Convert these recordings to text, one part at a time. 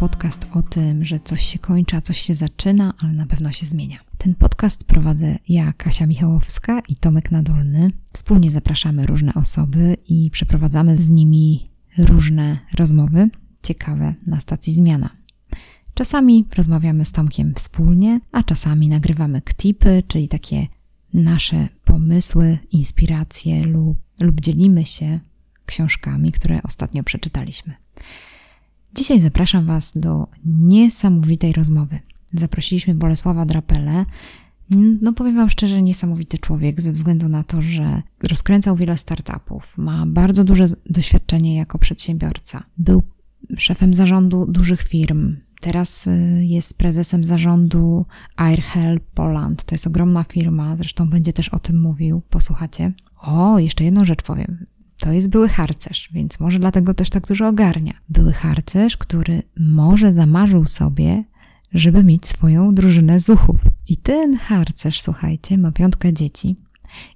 podcast o tym, że coś się kończy, a coś się zaczyna, ale na pewno się zmienia. Ten podcast prowadzę ja, Kasia Michałowska i Tomek Nadolny. Wspólnie zapraszamy różne osoby i przeprowadzamy z nimi różne rozmowy ciekawe na stacji Zmiana. Czasami rozmawiamy z Tomkiem wspólnie, a czasami nagrywamy ktipy, czyli takie nasze pomysły, inspiracje lub, lub dzielimy się książkami, które ostatnio przeczytaliśmy. Dzisiaj zapraszam Was do niesamowitej rozmowy. Zaprosiliśmy Bolesława Drapele. No powiem Wam szczerze, niesamowity człowiek ze względu na to, że rozkręcał wiele startupów, ma bardzo duże doświadczenie jako przedsiębiorca. Był szefem zarządu dużych firm. Teraz y, jest prezesem zarządu AirHelp Poland. To jest ogromna firma, zresztą będzie też o tym mówił. Posłuchacie. O, jeszcze jedną rzecz powiem. To jest były harcerz, więc może dlatego też tak dużo ogarnia. Były harcerz, który może zamarzył sobie, żeby mieć swoją drużynę zuchów. I ten harcerz, słuchajcie, ma piątkę dzieci.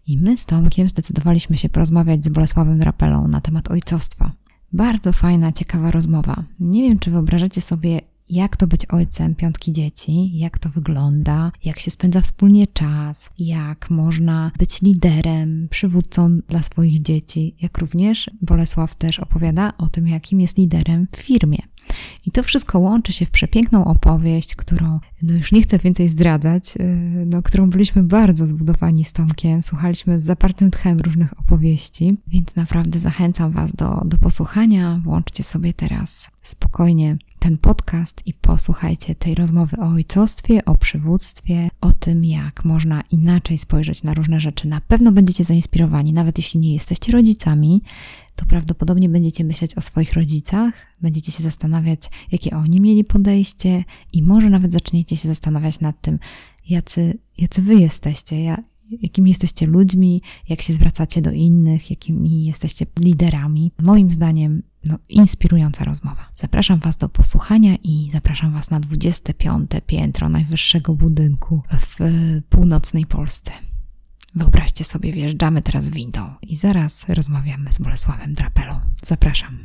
I my z Tomkiem zdecydowaliśmy się porozmawiać z Bolesławem Drapelą na temat ojcostwa. Bardzo fajna, ciekawa rozmowa. Nie wiem, czy wyobrażacie sobie, jak to być ojcem piątki dzieci, jak to wygląda, jak się spędza wspólnie czas, jak można być liderem, przywódcą dla swoich dzieci, jak również Bolesław też opowiada o tym, jakim jest liderem w firmie. I to wszystko łączy się w przepiękną opowieść, którą, no już nie chcę więcej zdradzać, yy, no, którą byliśmy bardzo zbudowani z Tomkiem. Słuchaliśmy z zapartym tchem różnych opowieści, więc naprawdę zachęcam Was do, do posłuchania. Włączcie sobie teraz spokojnie ten podcast i posłuchajcie tej rozmowy o ojcostwie, o przywództwie, o tym, jak można inaczej spojrzeć na różne rzeczy. Na pewno będziecie zainspirowani, nawet jeśli nie jesteście rodzicami, to prawdopodobnie będziecie myśleć o swoich rodzicach, będziecie się zastanawiać, jakie oni mieli podejście, i może nawet zaczniecie się zastanawiać nad tym, jacy, jacy wy jesteście, jakimi jesteście ludźmi, jak się zwracacie do innych, jakimi jesteście liderami. Moim zdaniem, no, inspirująca rozmowa. Zapraszam Was do posłuchania i zapraszam Was na 25. piętro najwyższego budynku w północnej Polsce. Wyobraźcie sobie, wjeżdżamy teraz windą i zaraz rozmawiamy z Bolesławem Drapelą. Zapraszam.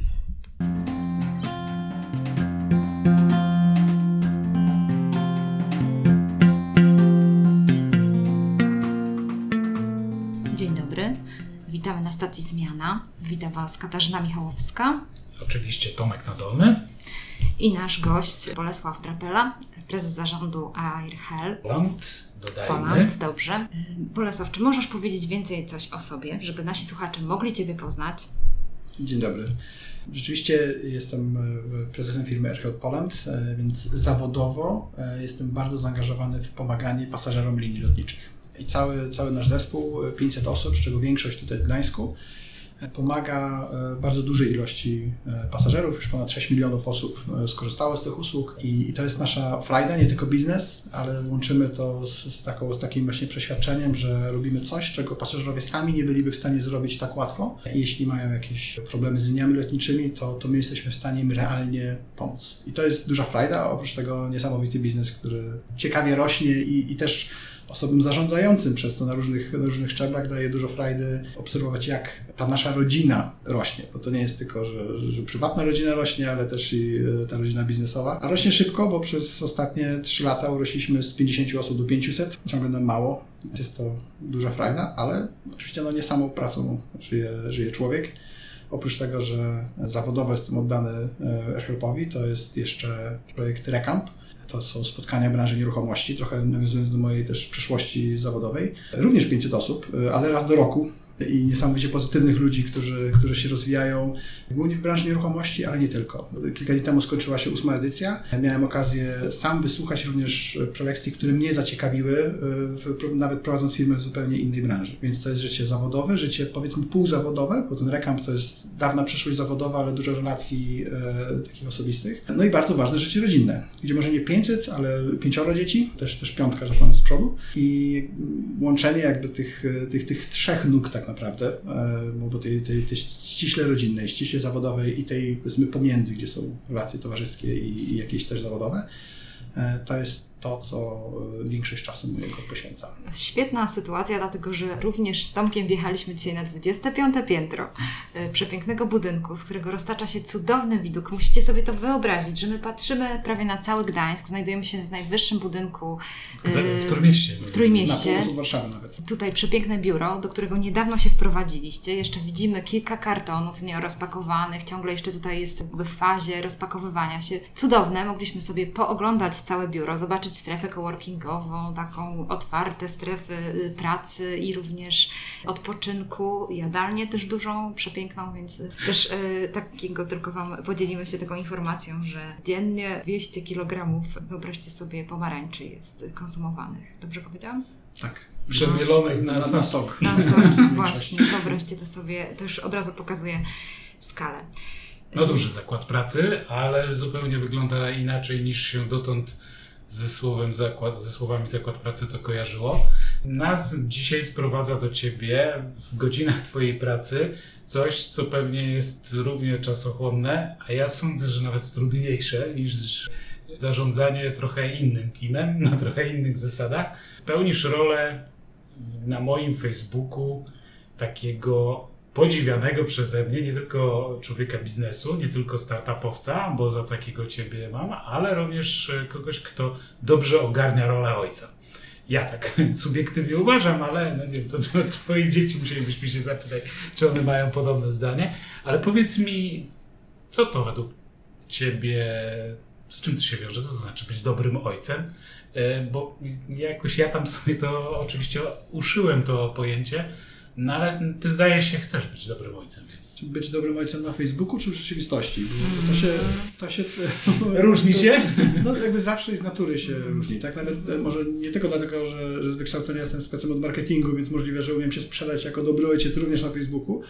Zmiana. Witam Was Katarzyna Michałowska. Oczywiście Tomek Nadolny. I nasz gość Bolesław Drapela, prezes zarządu AirHelp. Poland dodajmy. Poland, dobrze. Bolesław, czy możesz powiedzieć więcej coś o sobie, żeby nasi słuchacze mogli Ciebie poznać? Dzień dobry. Rzeczywiście jestem e, prezesem firmy AirHelp Poland, e, więc zawodowo e, jestem bardzo zaangażowany w pomaganie pasażerom linii lotniczych. I cały, cały nasz zespół, 500 osób, z czego większość tutaj w Gdańsku, pomaga e, bardzo dużej ilości e, pasażerów, już ponad 6 milionów osób e, skorzystało z tych usług i, i to jest nasza frajda, nie tylko biznes, ale łączymy to z, z, taką, z takim właśnie przeświadczeniem, że robimy coś, czego pasażerowie sami nie byliby w stanie zrobić tak łatwo. Jeśli mają jakieś problemy z liniami lotniczymi, to, to my jesteśmy w stanie im realnie pomóc. I to jest duża frajda, oprócz tego niesamowity biznes, który ciekawie rośnie i, i też osobom zarządzającym przez to na różnych, na różnych szczeblach daje dużo frajdy obserwować, jak ta nasza rodzina rośnie, bo to nie jest tylko, że, że prywatna rodzina rośnie, ale też i e, ta rodzina biznesowa. A rośnie szybko, bo przez ostatnie 3 lata urośliśmy z 50 osób do 500, ciągle nam mało. Jest to duża frajda, ale oczywiście no, nie samą pracą żyje, żyje człowiek. Oprócz tego, że zawodowo jestem oddany e, AirHelpowi, to jest jeszcze projekt Recamp, to są spotkania branży nieruchomości, trochę nawiązując do mojej też przeszłości zawodowej. Również 500 osób, y, ale raz do roku i niesamowicie pozytywnych ludzi, którzy, którzy się rozwijają głównie w branży nieruchomości, ale nie tylko. Kilka dni temu skończyła się ósma edycja. Miałem okazję sam wysłuchać również prelekcji, które mnie zaciekawiły, y, nawet prowadząc firmę w zupełnie innej branży. Więc to jest życie zawodowe, życie powiedzmy półzawodowe, bo ten rekamp to jest dawna przeszłość zawodowa, ale dużo relacji e, takich osobistych. No i bardzo ważne życie rodzinne, gdzie może nie 500, ale pięcioro dzieci, też, też piątka, że powiem z przodu i łączenie jakby tych, tych, tych trzech nóg tak naprawdę, e, bo tej, tej, tej ściśle rodzinnej, ściśle zawodowej i tej pomiędzy, gdzie są relacje towarzyskie i, i jakieś też zawodowe, e, to jest to, co e, większość czasu mojego poświęcam. Świetna sytuacja, dlatego że również z Tomkiem wjechaliśmy dzisiaj na 25 piętro e, przepięknego budynku, z którego roztacza się cudowny widok. Musicie sobie to wyobrazić, że my patrzymy prawie na cały Gdańsk, znajdujemy się w najwyższym budynku w, w Trójmieście. W Trójmieście. Na Warszawy nawet. Tutaj przepiękne biuro, do którego niedawno się wprowadziliście. Jeszcze widzimy kilka kartonów nierozpakowanych, ciągle jeszcze tutaj jest jakby w fazie rozpakowywania się. Cudowne, mogliśmy sobie pooglądać całe biuro, zobaczyć strefę coworkingową, taką otwarte strefy y, pracy i również odpoczynku, jadalnię też dużą, przepiękną, więc też y, takiego tylko Wam podzielimy się taką informacją, że dziennie 200 kg, wyobraźcie sobie, pomarańczy jest konsumowanych. Dobrze powiedziałam? Tak. Przemielonych na, na, na sok. Na soki, właśnie. Wyobraźcie to sobie, to już od razu pokazuje skalę. No duży zakład pracy, ale zupełnie wygląda inaczej niż się dotąd ze, słowem zakład, ze słowami zakład pracy to kojarzyło. Nas dzisiaj sprowadza do ciebie w godzinach twojej pracy coś, co pewnie jest równie czasochłonne, a ja sądzę, że nawet trudniejsze niż zarządzanie trochę innym teamem, na trochę innych zasadach. Pełnisz rolę na moim Facebooku takiego podziwianego przeze mnie, nie tylko człowieka biznesu, nie tylko startupowca, bo za takiego ciebie mam, ale również e, kogoś, kto dobrze ogarnia rolę ojca. Ja tak subiektywnie uważam, ale no nie wiem, to, to dzieci musielibyśmy się zapytać, czy one mają podobne zdanie. Ale powiedz mi, co to według ciebie, z czym to się wiąże? Co to znaczy być dobrym ojcem? E, bo jakoś ja tam sobie to oczywiście uszyłem to pojęcie, no ale ty zdaje się chcesz być dobrym ojcem. Więc... Być dobrym ojcem na Facebooku czy w rzeczywistości? Bo to się... To się różni się? No jakby zawsze z natury się różni. Tak nawet e, może nie tylko dlatego, że, że z wykształcenia jestem specem od marketingu, więc możliwe, że umiem się sprzedać jako dobry ojciec również na Facebooku.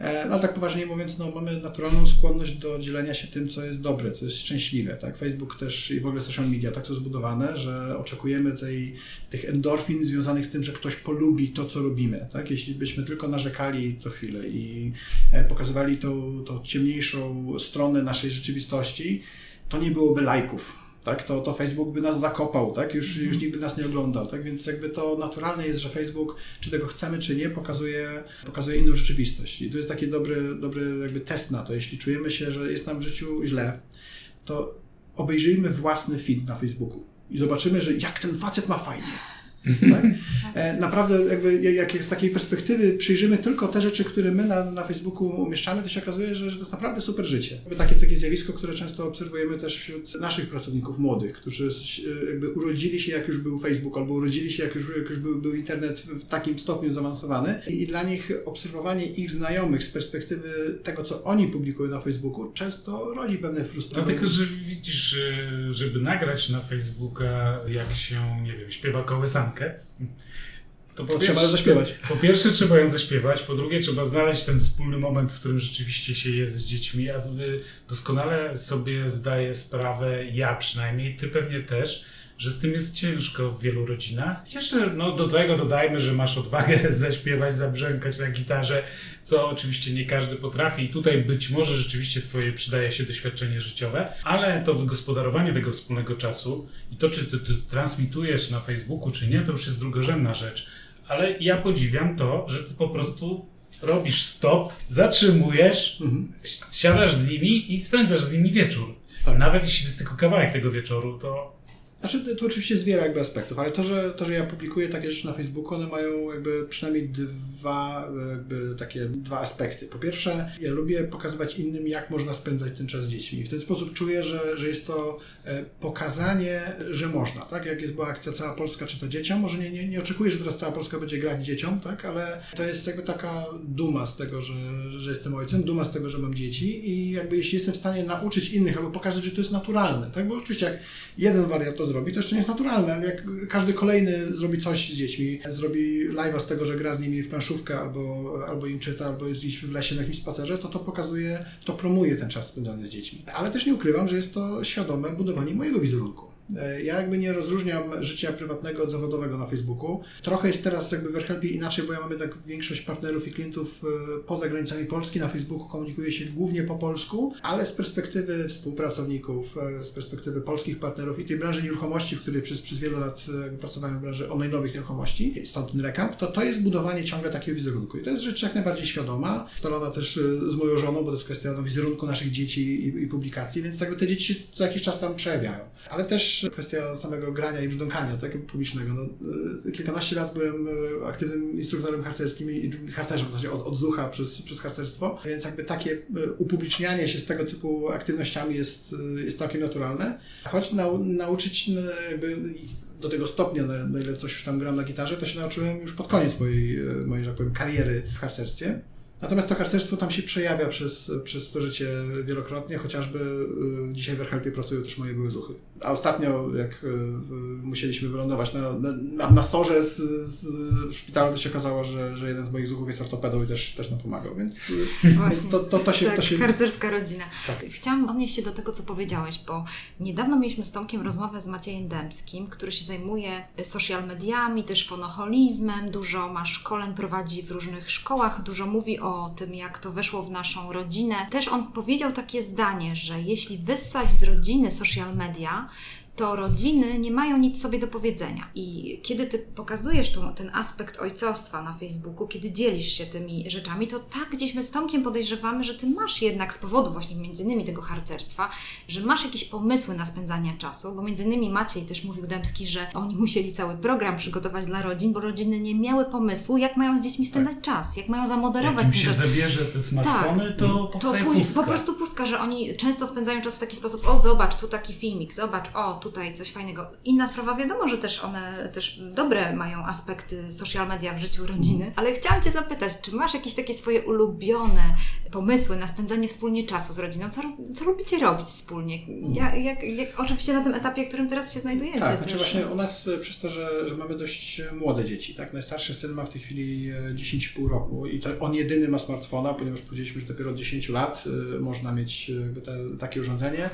No ale tak poważnie mówiąc, no, mamy naturalną skłonność do dzielenia się tym, co jest dobre, co jest szczęśliwe. Tak? Facebook też i w ogóle social media tak są zbudowane, że oczekujemy tej, tych endorfin związanych z tym, że ktoś polubi to, co robimy. Tak? Jeśli byśmy tylko narzekali co chwilę i e, pokazywali tą, tą ciemniejszą stronę naszej rzeczywistości, to nie byłoby lajków tak, to, to Facebook by nas zakopał, tak, już, już nikt by nas nie oglądał, tak, więc jakby to naturalne jest, że Facebook, czy tego chcemy, czy nie, pokazuje, pokazuje inną rzeczywistość. I to jest taki dobry, dobry jakby test na to, jeśli czujemy się, że jest nam w życiu źle, to obejrzyjmy własny feed na Facebooku i zobaczymy, że jak ten facet ma fajnie, tak? E, naprawdę, jakby, jak z takiej perspektywy przyjrzymy tylko te rzeczy, które my na, na Facebooku umieszczamy, to się okazuje, że, że to jest naprawdę super życie. Takie, takie zjawisko, które często obserwujemy też wśród naszych pracowników młodych, którzy jakby urodzili się, jak już był Facebook, albo urodzili się, jak już, jak już był, był internet w takim stopniu zaawansowany. I, dla nich obserwowanie ich znajomych z perspektywy tego, co oni publikują na Facebooku, często rodzi pewne frustracje. Dlatego, że widzisz, żeby nagrać na Facebooka, jak się, nie wiem, śpiewa kołysanka, piosenkę, to po trzeba ją zaśpiewać. Po pierwsze trzeba ją zaśpiewać, po drugie trzeba znaleźć ten wspólny moment, w którym rzeczywiście się jest z dziećmi, a doskonale sobie zdaję sprawę, ja przynajmniej, ty pewnie też, że z tym jest ciężko w wielu rodzinach. Jeszcze no, do tego dodajmy, że masz odwagę zaśpiewać, zabrzękać na gitarze, co oczywiście nie każdy potrafi i tutaj być może rzeczywiście twoje przydaje się doświadczenie życiowe, ale to wygospodarowanie tego wspólnego czasu i to, czy ty, ty transmitujesz na Facebooku, czy nie, to już jest drugorzędna rzecz. Ale ja podziwiam to, że ty po prostu robisz stop, zatrzymujesz, mhm. siadasz z nimi i spędzasz z nimi wieczór. Tak. Nawet jeśli to jest tylko kawałek tego wieczoru, to znaczy, tu oczywiście jest wiele jakby aspektów, ale to że, to, że ja publikuję takie rzeczy na Facebooku, one mają jakby przynajmniej dwa, jakby takie dwa aspekty. Po pierwsze, ja lubię pokazywać innym, jak można spędzać ten czas z dziećmi. W ten sposób czuję, że, że jest to e, pokazanie, że można, tak? Jak jest była akcja Cała Polska czyta dzieciom, może nie, nie, nie oczekuję, że teraz cała Polska będzie grać dzieciom, tak? Ale to jest jakby taka duma z tego, że, że jestem ojcem, duma z tego, że mam dzieci i jakby jeśli jestem w stanie nauczyć innych albo pokazać, że to jest naturalne, tak? Bo oczywiście jak jeden wariat to zrobi, to jeszcze nie jest naturalne, ale jak każdy kolejny zrobi coś z dziećmi, zrobi live'a z tego, że gra z nimi w planszówkę albo, albo im czyta, albo jest gdzieś w lesie na jakimś spacerze, to to pokazuje, to promuje ten czas spędzany z dziećmi. Ale też nie ukrywam, że jest to świadome budowanie mojego wizerunku. E, ja jakby nie rozróżniam życia prywatnego od zawodowego na Facebooku. Trochę jest teraz jakby w AirHelpie inaczej, bo ja mam jednak większość partnerów i klientów e, poza granicami Polski. Na Facebooku komunikuję się głównie po polsku, ale z perspektywy współpracowników, e, z perspektywy polskich partnerów i tej branży nieruchomości, w której przez, przez wiele lat pracowałem w branży online'owych nieruchomości, stąd ten rekam, to to jest budowanie ciągle takiego wizerunku. I to jest rzecz jak najbardziej świadoma, ustalona też z moją żoną, bo to jest kwestia wizerunku naszych dzieci i, i publikacji, więc jakby te dzieci się co jakiś czas tam przejawiają. Ale też kwestia samego grania i brzdąkania tak, publicznego. No, e, kilkanaście lat byłem e, aktywnym instruktorem harcerskim i harcerzem w zasadzie od, od zucha przez, przez harcerstwo, więc jakby takie e, upublicznianie się z tego typu aktywnościami jest, jest całkiem naturalne. Choć nau, nauczyć jakby do tego stopnia, na, na ile coś już tam gram na gitarze, to się nauczyłem już pod koniec mojej, mojej że tak powiem, kariery w harcerstwie. Natomiast to harcerstwo tam się przejawia przez, przez to życie wielokrotnie, chociażby y, dzisiaj w Erhelpie pracują też moje były zuchy. A ostatnio, jak y, musieliśmy wylądować na, na, na sorze z, z szpitala, to się okazało, że, że jeden z moich zuchów jest ortopedą i też, też nam pomagał, więc, y, więc to, to, to, się... Tak, to się... harcerska rodzina. Tak. Chciałam odnieść się do tego, co powiedziałeś, bo niedawno mieliśmy z Tomkiem rozmowę z Maciejem Dębskim, który się zajmuje social mediami, też fonoholizmem, dużo ma szkoleń, prowadzi w różnych szkołach, dużo mówi o o tym, jak to weszło w naszą rodzinę. Też on powiedział takie zdanie, że jeśli wyssać z rodziny social media, to rodziny nie mają nic sobie do powiedzenia. I kiedy ty pokazujesz tą, ten aspekt ojcostwa na Facebooku, kiedy dzielisz się tymi rzeczami, to tak gdzieś my z Tomkiem podejrzewamy, że ty masz jednak z powodu właśnie między innymi tego harcerstwa, że masz jakieś pomysły na spędzanie czasu, bo między innymi Maciej też mówił Dębski, że oni musieli cały program przygotować dla rodzin, bo rodziny nie miały pomysłu, jak mają z dziećmi spędzać tak. czas, jak mają zamoderować. Jak im się zabierze te smartfony, tak. to powstaje to pustka. Po prostu pustka, że oni często spędzają czas w taki sposób, o zobacz, tu taki filmik, zobacz, o tutaj coś fajnego. Inna sprawa, wiadomo, że też one też dobre mają aspekty social media w życiu rodziny, ale chciałam Cię zapytać, czy masz jakieś takie swoje ulubione pomysły na spędzanie wspólnie czasu z rodziną? Co, co lubicie robić wspólnie? Jak, jak, jak, oczywiście na tym etapie, w którym teraz się znajdujecie. Tak, znaczy właśnie u nas e, przez to, że, że mamy dość e, młode dzieci, tak? Najstarszy syn ma w tej chwili 10,5 e, roku i to on jedyny ma smartfona, ponieważ powiedzieliśmy, że dopiero od 10 lat można mieć te, takie urządzenie.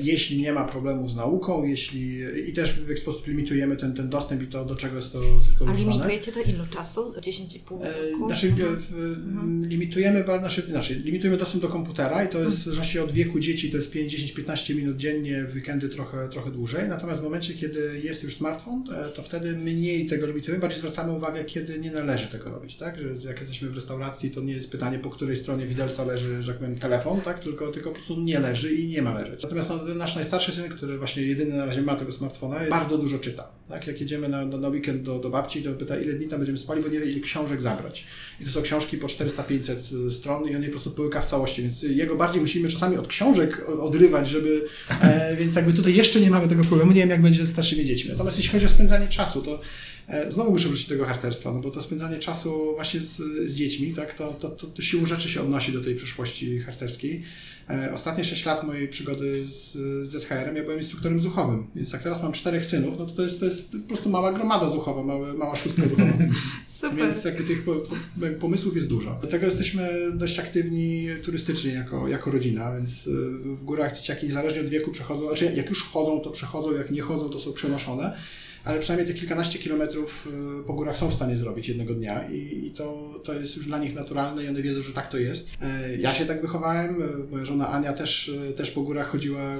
Jeśli nie ma problemu z nauką, jeśli i też w jakiś sposób limitujemy ten, ten dostęp i to, do czego jest to, to A limitujecie to ilu czasu? 10,5 roku? Znaczy, mhm. limitujemy, znaczy, znaczy, limitujemy dostęp do komputera i to jest, mhm. że od wieku dzieci to jest 5, 10, 15 minut dziennie, w weekendy trochę, trochę dłużej. Natomiast w momencie, kiedy jest już smartfon, to wtedy mniej tego limitujemy, bardziej zwracamy uwagę, kiedy nie należy tego robić, tak? Że jak jesteśmy w restauracji, to nie jest pytanie, po której stronie widelca leży, że tak powiem, telefon, tak? Tylko, tylko po prostu nie leży i nie ma leżeć. Natomiast no, nasz najstarszy syn, który właśnie jedyny na razie ma tego smartfona, bardzo dużo czyta. Tak? Jak jedziemy na, na, weekend do, do babci, to pyta, ile dni tam będziemy spali, bo nie wie, ile książek zabrać. I to są książki po 400-500 stron i on je po prostu pyłyka w całości, więc jego bardziej musimy czasami od książek odrywać, żeby, e, więc jakby tutaj jeszcze nie mamy tego problemu, nie wiem jak będzie z starszymi dziećmi. Natomiast jeśli chodzi o spędzanie czasu, to e, znowu muszę wrócić do tego harcerstwa, no bo to spędzanie czasu właśnie z, z dziećmi, tak, to, to, to, to siłą rzeczy się odnosi do tej przeszłości harcerskiej. E, ostatnie 6 lat mojej przygody z ZHR-em ja byłem instruktorem zuchowym, więc jak teraz mam czterech synów, no to to jest, to jest po prostu mała gromada zuchowa, mała, mała szóstka zuchowa. Super. Więc jakby tych po, po, pomysłów jest dużo. Do tego jesteśmy dość aktywni turystycznie jako, jako rodzina, więc e, w górach dzieciaki niezależnie od wieku przechodzą, znaczy jak już chodzą, to przechodzą, jak nie chodzą, to są przenoszone ale przynajmniej te kilkanaście kilometrów y, po górach są w stanie zrobić jednego dnia i, to, to jest już dla nich naturalne i one wiedzą, że tak to jest. E, ja się tak wychowałem, e, moja żona Ania też, e, też po górach chodziła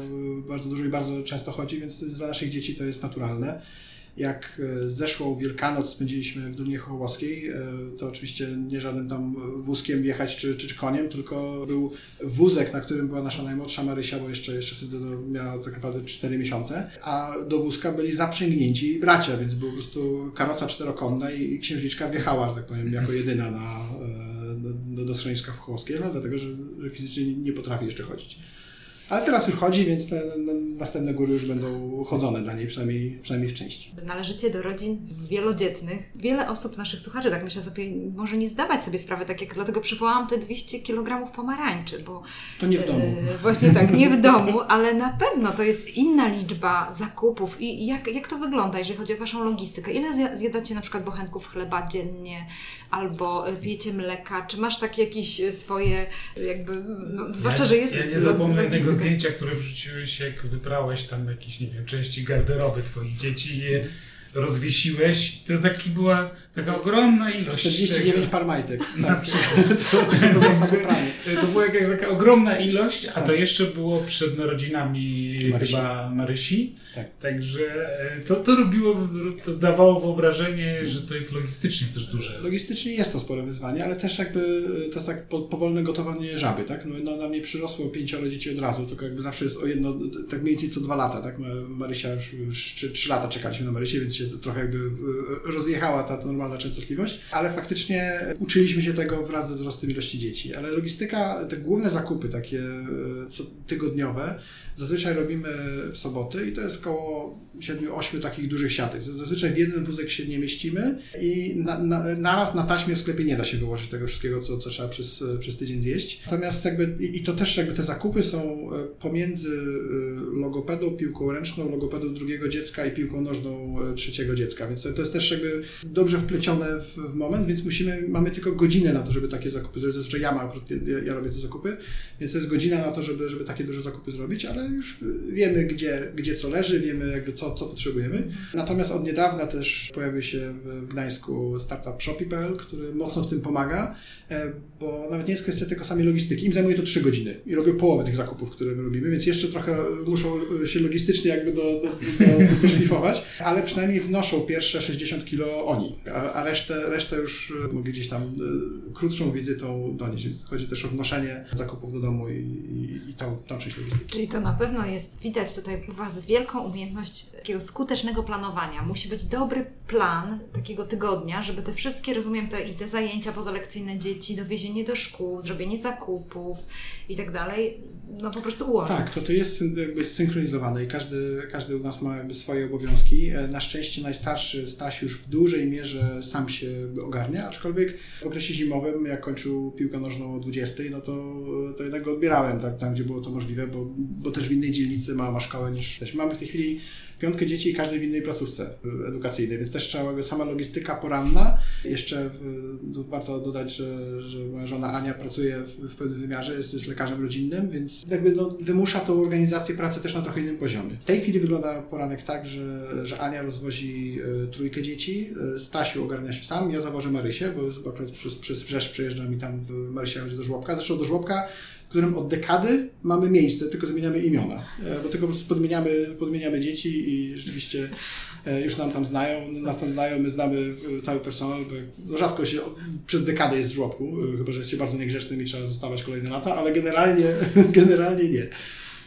bardzo dużo i bardzo często chodzi, więc dla naszych dzieci to jest naturalne jak e, zeszłą Wielkanoc spędziliśmy w Dolinie Hołowskiej, e, to oczywiście nie żadnym tam wózkiem jechać czy, czy, koniem, tylko był wózek, na którym była nasza najmłodsza Marysia, bo jeszcze, jeszcze wtedy miała tak naprawdę 4 miesiące, a do wózka byli zaprzęgnięci bracia, więc był po prostu karoca czterokonna i księżniczka wjechała, że tak powiem, jako jedyna na, e, do, do schroniska w Hołowskiej, no, dlatego, że fizycznie nie potrafi jeszcze chodzić. Ale teraz już chodzi, więc te, następne góry już będą chodzone dla niej, przynajmniej, przynajmniej w części. Należycie do rodzin wielodzietnych. Wiele osób, naszych słuchaczy, tak myślę sobie, może nie zdawać sobie sprawy, tak jak dlatego przywołałam te 200 kg pomarańczy, bo... To nie w domu. E, właśnie tak, nie w domu, ale na pewno to jest inna liczba zakupów. I jak, jak to wygląda, jeżeli chodzi o Waszą logistykę? Ile zjadacie na przykład bochenków chleba dziennie? albo e, pijecie mleka? Czy masz takie jakieś swoje, jakby, no, zwłaszcza, ja, że jest... Ja nie zapomnę jednego zdjęcia, które wrzuciłeś, jak wybrałeś tam jakieś, nie wiem, części garderoby twoich dzieci i je rozwiesiłeś. To taki była taka ogromna ilość. 49 tego. par majtek. Na Tak, przykład. to, to było samo pranie. To była jakaś taka ogromna ilość, a Tak. to jeszcze było przed narodzinami Marysi. chyba Marysi. Tak. Także e, to, to robiło, to dawało wyobrażenie, że to jest logistycznie też duże. Logistycznie jest to spore wyzwanie, ale też jakby y, to jest tak po, powolne gotowanie żaby, tak? No, no na mnie przyrosło pięcioro dzieci od razu, tylko jakby zawsze jest o jedno, tak mniej więcej co dwa lata, tak? Ma- Marysia już, już trzy, trzy lata czekaliśmy na Marysię, więc się to trochę jakby y, rozjechała ta, normalna częstotliwość, ale faktycznie uczyliśmy się tego wraz ze wzrostem ilości dzieci, ale logistyka, te główne zakupy takie co tygodniowe, Zazwyczaj robimy w soboty i to jest około 7-8 takich dużych siatek. Zazwyczaj w jeden wózek się nie mieścimy i na, na, naraz na taśmie w sklepie nie da się wyłożyć tego wszystkiego, co, co trzeba przez, przez tydzień zjeść. Natomiast jakby, i i to też jakby te zakupy są e, pomiędzy e, logopedą, piłką ręczną, logopedą drugiego dziecka i piłką nożną e, trzeciego dziecka, więc to, to jest też jakby dobrze wplecione w, w moment, więc musimy, mamy tylko godzinę na to, żeby takie zakupy zrobić. Zazwyczaj ja mam, ja, ja robię te zakupy, więc to jest godzina na to, żeby, żeby takie duże zakupy zrobić, ale już wiemy, gdzie, gdzie co leży, wiemy jakby co, co potrzebujemy. Natomiast od niedawna też pojawił się w Gdańsku startup Shopee.pl, który mocno w tym pomaga, bo nawet nie jest kwestia tylko samej logistyki. Im zajmuje to 3 godziny i robią połowę tych zakupów, które my robimy, więc jeszcze trochę muszą się logistycznie jakby do, do, do, doszlifować, ale przynajmniej wnoszą pierwsze 60 kilo oni, a, a resztę, resztę już e, mogę gdzieś tam e, krótszą wizytą donieść, więc chodzi też o wnoszenie zakupów do domu i, i, i tą, tą część logistyki. Czyli to na pewno jest, widać tutaj u Was wielką umiejętność takiego skutecznego planowania. Musi być dobry plan takiego tygodnia, żeby te wszystkie, rozumiem, te, i te zajęcia pozalekcyjne dzieci, dowiezienie do szkół, zrobienie zakupów i tak dalej, no po prostu ułożyć. Tak, to to jest jakby synchronizowane i każdy, każdy u nas ma jakby swoje obowiązki. E, Na szczęście najstarszy Staś już w dużej mierze sam się ogarnia, aczkolwiek w okresie zimowym, jak kończył piłkę nożną o 20, no to, to jednak go odbierałem tak, tam, gdzie było to możliwe, bo, bo też w innej dzielnicy ma, ma szkołę niż też. Mamy w tej chwili piątkę dzieci i każdy w innej placówce y, edukacyjnej, więc też trzeba sama logistyka poranna. Jeszcze w, tu warto dodać, że, że moja żona Ania pracuje w, w pewnym wymiarze, jest, jest lekarzem rodzinnym, więc jakby no, wymusza tą organizację pracy też na trochę innym poziomie. W tej chwili wygląda poranek tak, że, że Ania rozwozi y, trójkę dzieci, y, Stasiu ogarnia się sam, ja zawożę Marysię, bo akurat przez, przez Wrzesz przejeżdżam i tam Marysia chodzi do żłobka. Zresztą do żłobka którym od dekady mamy miejsce, tylko zmieniamy imiona. E, Bo tylko podmieniamy, podmieniamy dzieci i rzeczywiście e, już nam tam znają, nas tam znają, my znamy e, cały personel, bo no rzadko się przez dekadę jest w żłobku, chyba że jest się bardzo niegrzecznym i trzeba zostawać kolejne lata, ale generalnie, generalnie nie.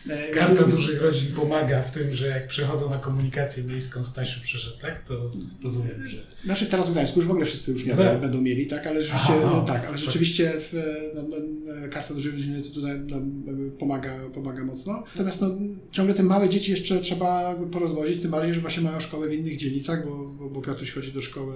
E, Karta dużych rodzin pomaga w tym, że jak przechodzą na komunikację miejską, Stasiu przyszedł, tak? To rozumiem, że... Znaczy teraz w Gdańsku już w ogóle wszyscy już nie Tak. będą mieli, tak, ale rzeczywiście, Aha, tak, ale tak. rzeczywiście w, no, no, karta dużej rodziny tutaj no, pomaga, pomaga mocno. Natomiast no, ciągle te małe dzieci jeszcze trzeba porozwozić, tym bardziej, że właśnie mają szkołę w innych dzielnicach, bo, bo, bo Piotruś chodzi do szkoły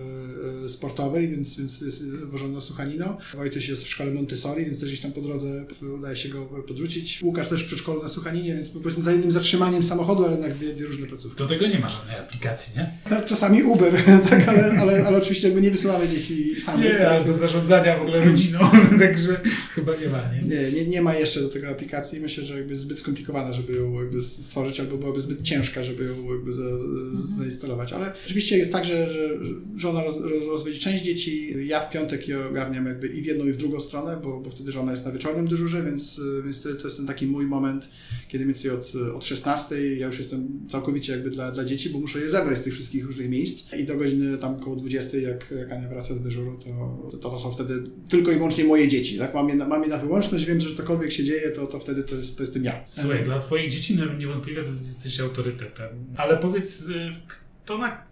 e, sportowej, więc, więc jest wożony na Suchanino. Wojtuś jest w szkole Montessori, więc też gdzieś tam po drodze udaje się go podrzucić. Łukasz też w przedszkolu na Suchaninie, więc powiedzmy za jednym zatrzymaniem samochodu, ale jednak dwie, dwie różne placówki. Do tego nie ma żadnej aplikacji, nie? No, czasami Uber, tak, ale, ale, ale oczywiście jakby nie wysyłamy dzieci samych. Nie, tak? ale do zarządzania w ogóle rodziną, także chyba nie ma, nie? Nie, nie, nie ma jeszcze do tego aplikacji. Myślę, że jakby zbyt skomplikowana, żeby ją jakby stworzyć, albo byłaby zbyt ciężka, żeby ją jakby za, za, zainstalować. Ale rzeczywiście jest tak, że, że żona roz, roz, rozwiedzi część dzieci, ja w piątek je ogarniam jakby i w jedną i w drugą stronę, bo, bo wtedy żona jest na wieczornym dyżurze, więc, więc to jest ten taki mój moment, kiedy mniej więcej od, od 16 ja już jestem całkowicie jakby dla, dla dzieci, bo muszę je zebrać z tych wszystkich różnych miejsc i do godziny tam około 20, jak, jak Ania wraca z dyżuru, to, to, to są wtedy tylko i wyłącznie moje dzieci, tak? Mam je na, mam je na wyłączność, wiem, że cokolwiek się dzieje, to, to wtedy to, jest, to jestem ja. Słuchaj, dla twoich dzieci niewątpliwie to jesteś autorytetem. Ale powiedz, y, kto na...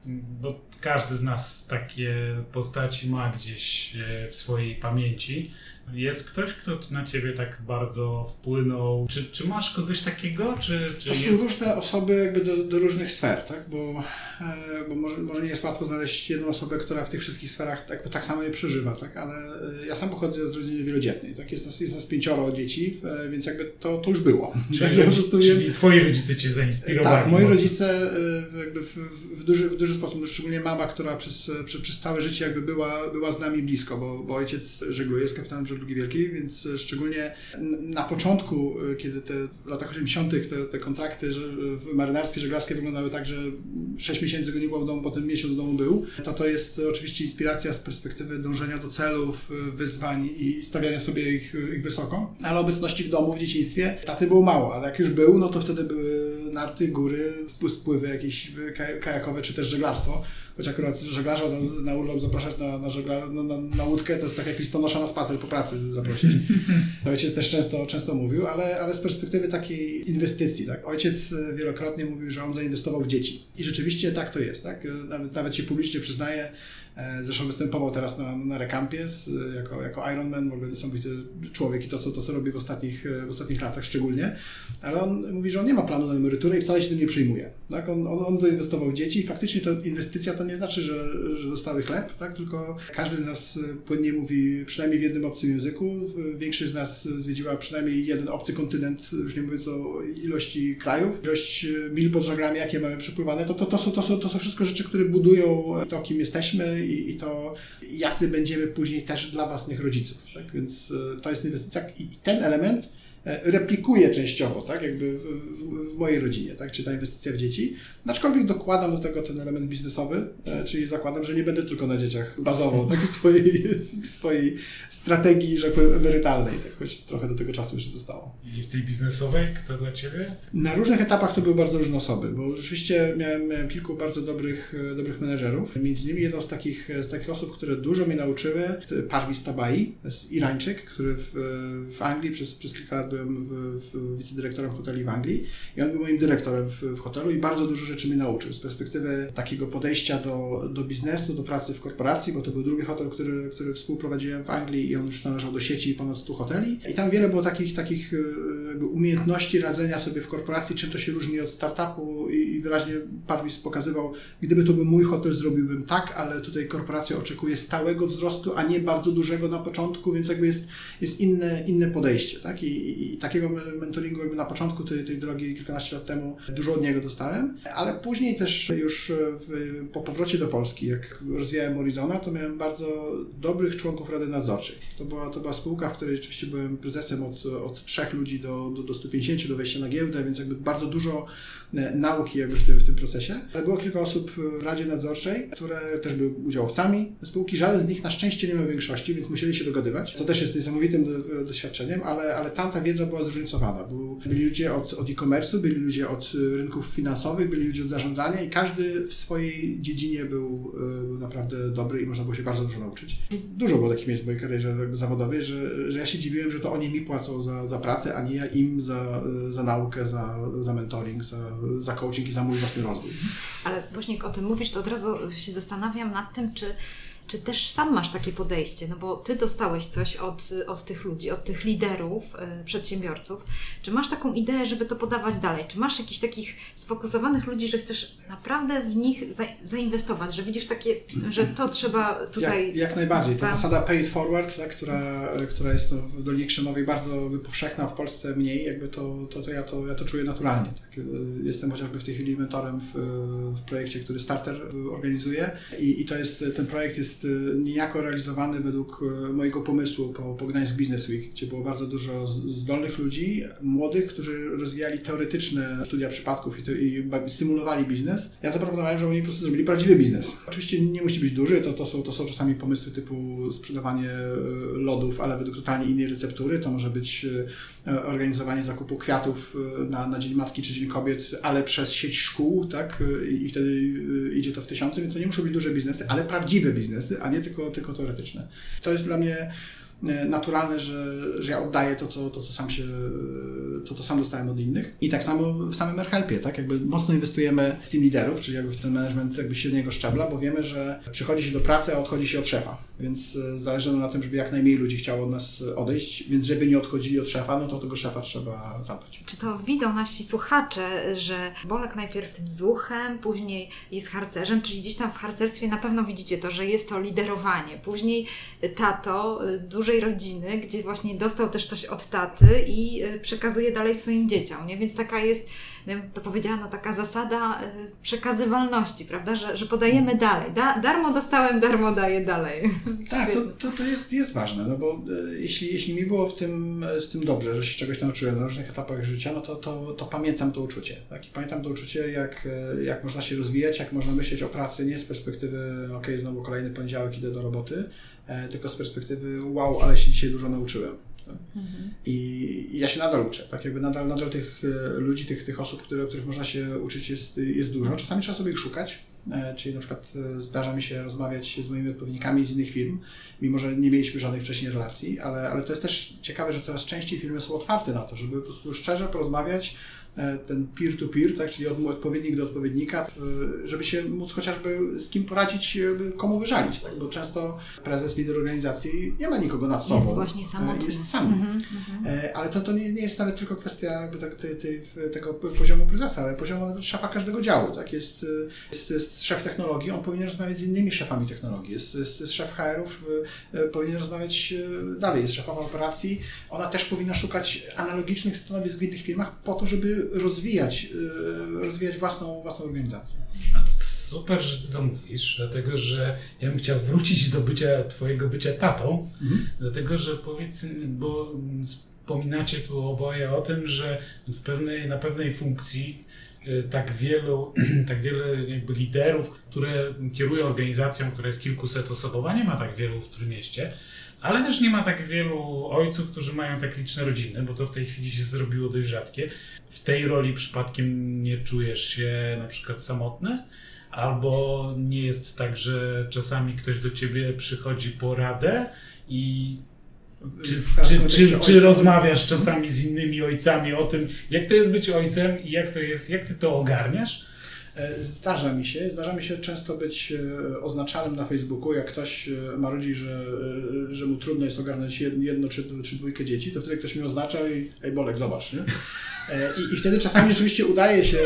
Bo każdy z nas takie postaci ma gdzieś y, w swojej pamięci. Jest ktoś, kto na ciebie tak bardzo wpłynął? Czy, czy masz kogoś takiego? Czy, czy To są jest... różne osoby jakby do, do różnych sfer, tak? Bo, e, bo może, może nie jest łatwo znaleźć jedną osobę, która w tych wszystkich sferach jakby tak samo je przeżywa, tak? Ale e, ja sam pochodzę z rodziny wielodzietnej, tak? Jest nas, jest nas pięcioro dzieci, e, więc jakby to, to już było. Czyli, Tak, czyli twoi rodzice cię zainspirowali. Tak, moi mocno. rodzice jakby w, w, duży, w duży sposób, no szczególnie mama, która przez, przez, przez całe życie jakby była, była z nami blisko, bo, bo ojciec żegluje, jest kapitanem żeglugi wielkiej, więc szczególnie na początku, kiedy te w latach 80. te, te kontrakty marynarskie, żeglarskie wyglądały tak, że 6 miesięcy go nie było w domu, potem miesiąc w domu był, to to jest oczywiście inspiracja z perspektywy dążenia do celów, wyzwań i stawiania sobie ich, ich wysoko, ale obecności w domu w dzieciństwie taty było mało, ale jak już był, no to wtedy były narty, góry, spływy jakieś kajakowe czy też żeglarstwo. Choć akurat żeglarza na urlop zapraszać na, na, na, na, na, łódkę to jest tak jak listonosza na spacer po pracy zaprosić. To ojciec też często, często mówił, ale, ale z perspektywy takiej inwestycji. Tak? Ojciec wielokrotnie mówił, że on zainwestował w dzieci. I rzeczywiście tak to jest. Tak? Nawet, nawet się publicznie przyznaje, E, zresztą występował teraz na, na Rekampie jako, jako Ironman, w ogóle niesamowity człowiek i to co, to, co robi w ostatnich, e, w ostatnich latach szczególnie. Ale on mówi, że on nie ma planu na emeryturę i wcale się tym nie przyjmuje. Tak? On, on, on zainwestował w dzieci i faktycznie to inwestycja to nie znaczy, że, że dostały chleb, tak? tylko każdy z nas płynnie mówi przynajmniej w jednym obcym języku. Większość z nas zwiedziła przynajmniej jeden obcy kontynent, już nie mówiąc o ilości krajów, ilość mil pod żaglami, jakie mamy przepływane. To, to, to, są, to, są, to są wszystko rzeczy, które budują to, kim jesteśmy i, i to jacy będziemy później też dla własnych rodziców. Tak? Więc e, to jest inwestycja i ten element E, replikuje częściowo, tak, jakby w, w, w, mojej rodzinie, tak, czy ta inwestycja w dzieci. Aczkolwiek dokładam do tego ten element biznesowy, e, czyli zakładam, że nie będę tylko na dzieciach bazował, tak, w swojej, w swojej strategii, że powiem, emerytalnej, tak, choć trochę do tego czasu jeszcze zostało. I w tej biznesowej, kto dla Ciebie? Na różnych etapach to były bardzo różne osoby, bo rzeczywiście miałem, miałem kilku bardzo dobrych, e, dobrych menedżerów. Między innymi jedną z takich, z takich osób, które dużo mnie nauczyły, Parvis Tabai, to jest Irańczyk, który w, w Anglii przez, przez kilka lat byłem w, w wicedyrektorem hoteli w Anglii i on był moim dyrektorem w, w, hotelu i bardzo dużo rzeczy mnie nauczył z perspektywy takiego podejścia do, do biznesu, do pracy w korporacji, bo to był drugi hotel, który, który współprowadziłem w Anglii i on już należał do sieci ponad 100 hoteli i tam wiele było takich, takich e, umiejętności radzenia sobie w korporacji, czym to się różni od startupu i, i wyraźnie Parvis pokazywał, gdyby to był mój hotel, zrobiłbym tak, ale tutaj korporacja oczekuje stałego wzrostu, a nie bardzo dużego na początku, więc jakby jest, jest inne, inne podejście, tak? I, i, takiego mentoringu jakby na początku tej, tej drogi kilkanaście lat temu dużo od niego dostałem, ale później też już w, po powrocie do Polski, jak rozwijałem Horizona, to miałem bardzo dobrych członków Rady Nadzorczej. To była, to była spółka, w której rzeczywiście byłem prezesem od, od trzech ludzi do, do, do 150, do wejścia na giełdę, więc jakby bardzo dużo E, nauki jakby w tym, w tym procesie, ale było kilka osób w Radzie Nadzorczej, które też były udziałowcami spółki. Żaden z nich na szczęście nie miał większości, więc musieli się dogadywać, co też jest niesamowitym do, doświadczeniem, ale, ale tamta wiedza była zróżnicowana. byli ludzie od, od e-commerce'u, byli ludzie od rynków finansowych, byli ludzie od zarządzania i każdy w swojej dziedzinie był, e, był naprawdę dobry i można było się bardzo dużo nauczyć. Dużo było takich miejsc w mojej karierze zawodowej, że, że ja się dziwiłem, że to oni mi płacą za, za pracę, a nie ja im za, za naukę, za, za mentoring, za, za coaching i za mój własny rozwój. Ale właśnie jak o tym mówisz, to od razu się zastanawiam nad tym, czy czy też sam masz takie podejście? No bo ty dostałeś coś od, od tych ludzi, od tych liderów, y, przedsiębiorców. Czy masz taką ideę, żeby to podawać dalej? Czy masz jakichś takich sfokusowanych ludzi, że chcesz naprawdę w nich za, zainwestować, że widzisz takie, że to trzeba tutaj. Jak, jak najbardziej. Ta zasada pay it forward, tak, która, która jest w Dolinie Krzemowej bardzo powszechna, w Polsce mniej, jakby to, to, to, ja, to ja to czuję naturalnie. Tak. Jestem chociażby w tej chwili mentorem w, w projekcie, który Starter organizuje i, i to jest, ten projekt jest jest y, niejako realizowany według y, mojego pomysłu po, po Gdańsk Business Week, gdzie było bardzo dużo zdolnych ludzi, młodych, którzy rozwijali teoretyczne studia przypadków i, to, i symulowali biznes. Ja zaproponowałem, że oni po prostu zrobili prawdziwy biznes. Oczywiście nie musi być duży, to, to, są, to są czasami pomysły typu sprzedawanie y, lodów, ale według totalnie innej receptury. To może być organizowanie zakupu kwiatów na, na Dzień Matki czy Dzień Kobiet, ale przez sieć szkół, tak? I wtedy idzie to w tysiące, więc to nie muszą być duże biznesy, ale prawdziwe a nie tylko, tylko teoretyczne. To jest dla mnie naturalne, że, że ja oddaję to co, to, co sam się, to, to sam dostałem od innych. I tak samo w samym AirHelpie, tak? Jakby mocno inwestujemy w team liderów, czyli jakby w ten management jakby średniego szczebla, bo wiemy, że przychodzi się do pracy, a odchodzi się od szefa. Więc e, zależy nam na tym, żeby jak najmniej ludzi chciało od nas odejść, więc żeby nie odchodzili od szefa, no to tego szefa trzeba zadbać. Czy to widzą nasi słuchacze, że Bolek najpierw tym zuchem, później jest harcerzem, czyli gdzieś tam w harcerstwie na pewno widzicie to, że jest to liderowanie. Później tato, dużo dużej rodziny, gdzie właśnie dostał też coś od taty i y, przekazuje dalej swoim dzieciom, nie? Więc taka jest, to powiedziano, taka zasada y, przekazywalności, prawda? Że, że podajemy dalej. Da, darmo dostałem, darmo daję dalej. Tak, to, to, to jest, jest ważne, no bo e, jeśli, jeśli mi było w tym, z tym dobrze, że się czegoś nauczyłem na różnych etapach życia, no to, to, to pamiętam to uczucie. Tak? I pamiętam to uczucie, jak, jak można się rozwijać, jak można myśleć o pracy nie z perspektywy, ok, znowu kolejny poniedziałek idę do roboty, e, tylko z perspektywy, wow, ale się dzisiaj dużo nauczyłem. I ja się nadal uczę, tak jakby nadal, nadal tych e, ludzi, tych, tych osób, które, których można się uczyć jest, jest dużo. Czasami trzeba sobie ich szukać, e, czyli na przykład zdarza mi się rozmawiać z moimi odpowiednikami z innych firm, mimo że nie mieliśmy żadnej wcześniej relacji, ale, ale to jest też ciekawe, że coraz częściej firmy są otwarte na to, żeby po prostu szczerze porozmawiać, E, ten peer-to-peer, -peer, tak, czyli od odpowiednik do odpowiednika, żeby się móc chociażby z kim poradzić, komu wyżalić, tak, bo często prezes, lider organizacji nie ma nikogo nad sobą. Jest właśnie samotny. Jest sam. Mm -hmm. Ale to, to nie, nie jest nawet tylko kwestia jakby te, te, te, tego poziomu prezesa, ale poziomu nawet szefa każdego działu, tak, jest, jest, jest szef technologii, on powinien rozmawiać z innymi szefami technologii, jest, jest, jest szef HR-ów, powinien rozmawiać dalej, jest szefowa operacji, ona też powinna szukać analogicznych stanowisk w innych firmach po to, żeby rozwijać, y, rozwijać własną, własną organizację. Super, że ty to mówisz, dlatego że ja bym chciał wrócić do bycia, twojego bycia tatą, mhm. dlatego że powiedz, bo wspominacie tu oboje o tym, że w pewnej, na pewnej funkcji y, tak wielu, tak wiele jakby liderów, które kierują organizacją, która jest kilkuset osobowa, nie ma tak wielu w Trójmieście, ale też nie ma tak wielu ojców, którzy mają tak liczne rodziny, bo to w tej chwili się zrobiło dość rzadkie. W tej roli przypadkiem nie czujesz się na przykład samotny? Albo nie jest tak, że czasami ktoś do ciebie przychodzi po radę i czy, czy, czy, czy, rozmawiasz czasami z innymi ojcami o tym, jak to jest być ojcem i jak to jest, jak ty to ogarniasz? E, zdarza mi się, zdarza mi się często być e, oznaczanym na Facebooku, jak ktoś e, marudzi, że, że mu trudno jest ogarnąć jedno czy, czy dwójkę dzieci, to wtedy ktoś mi oznacza i ej Bolek, zobacz, nie? I, I wtedy czasami rzeczywiście udaje się,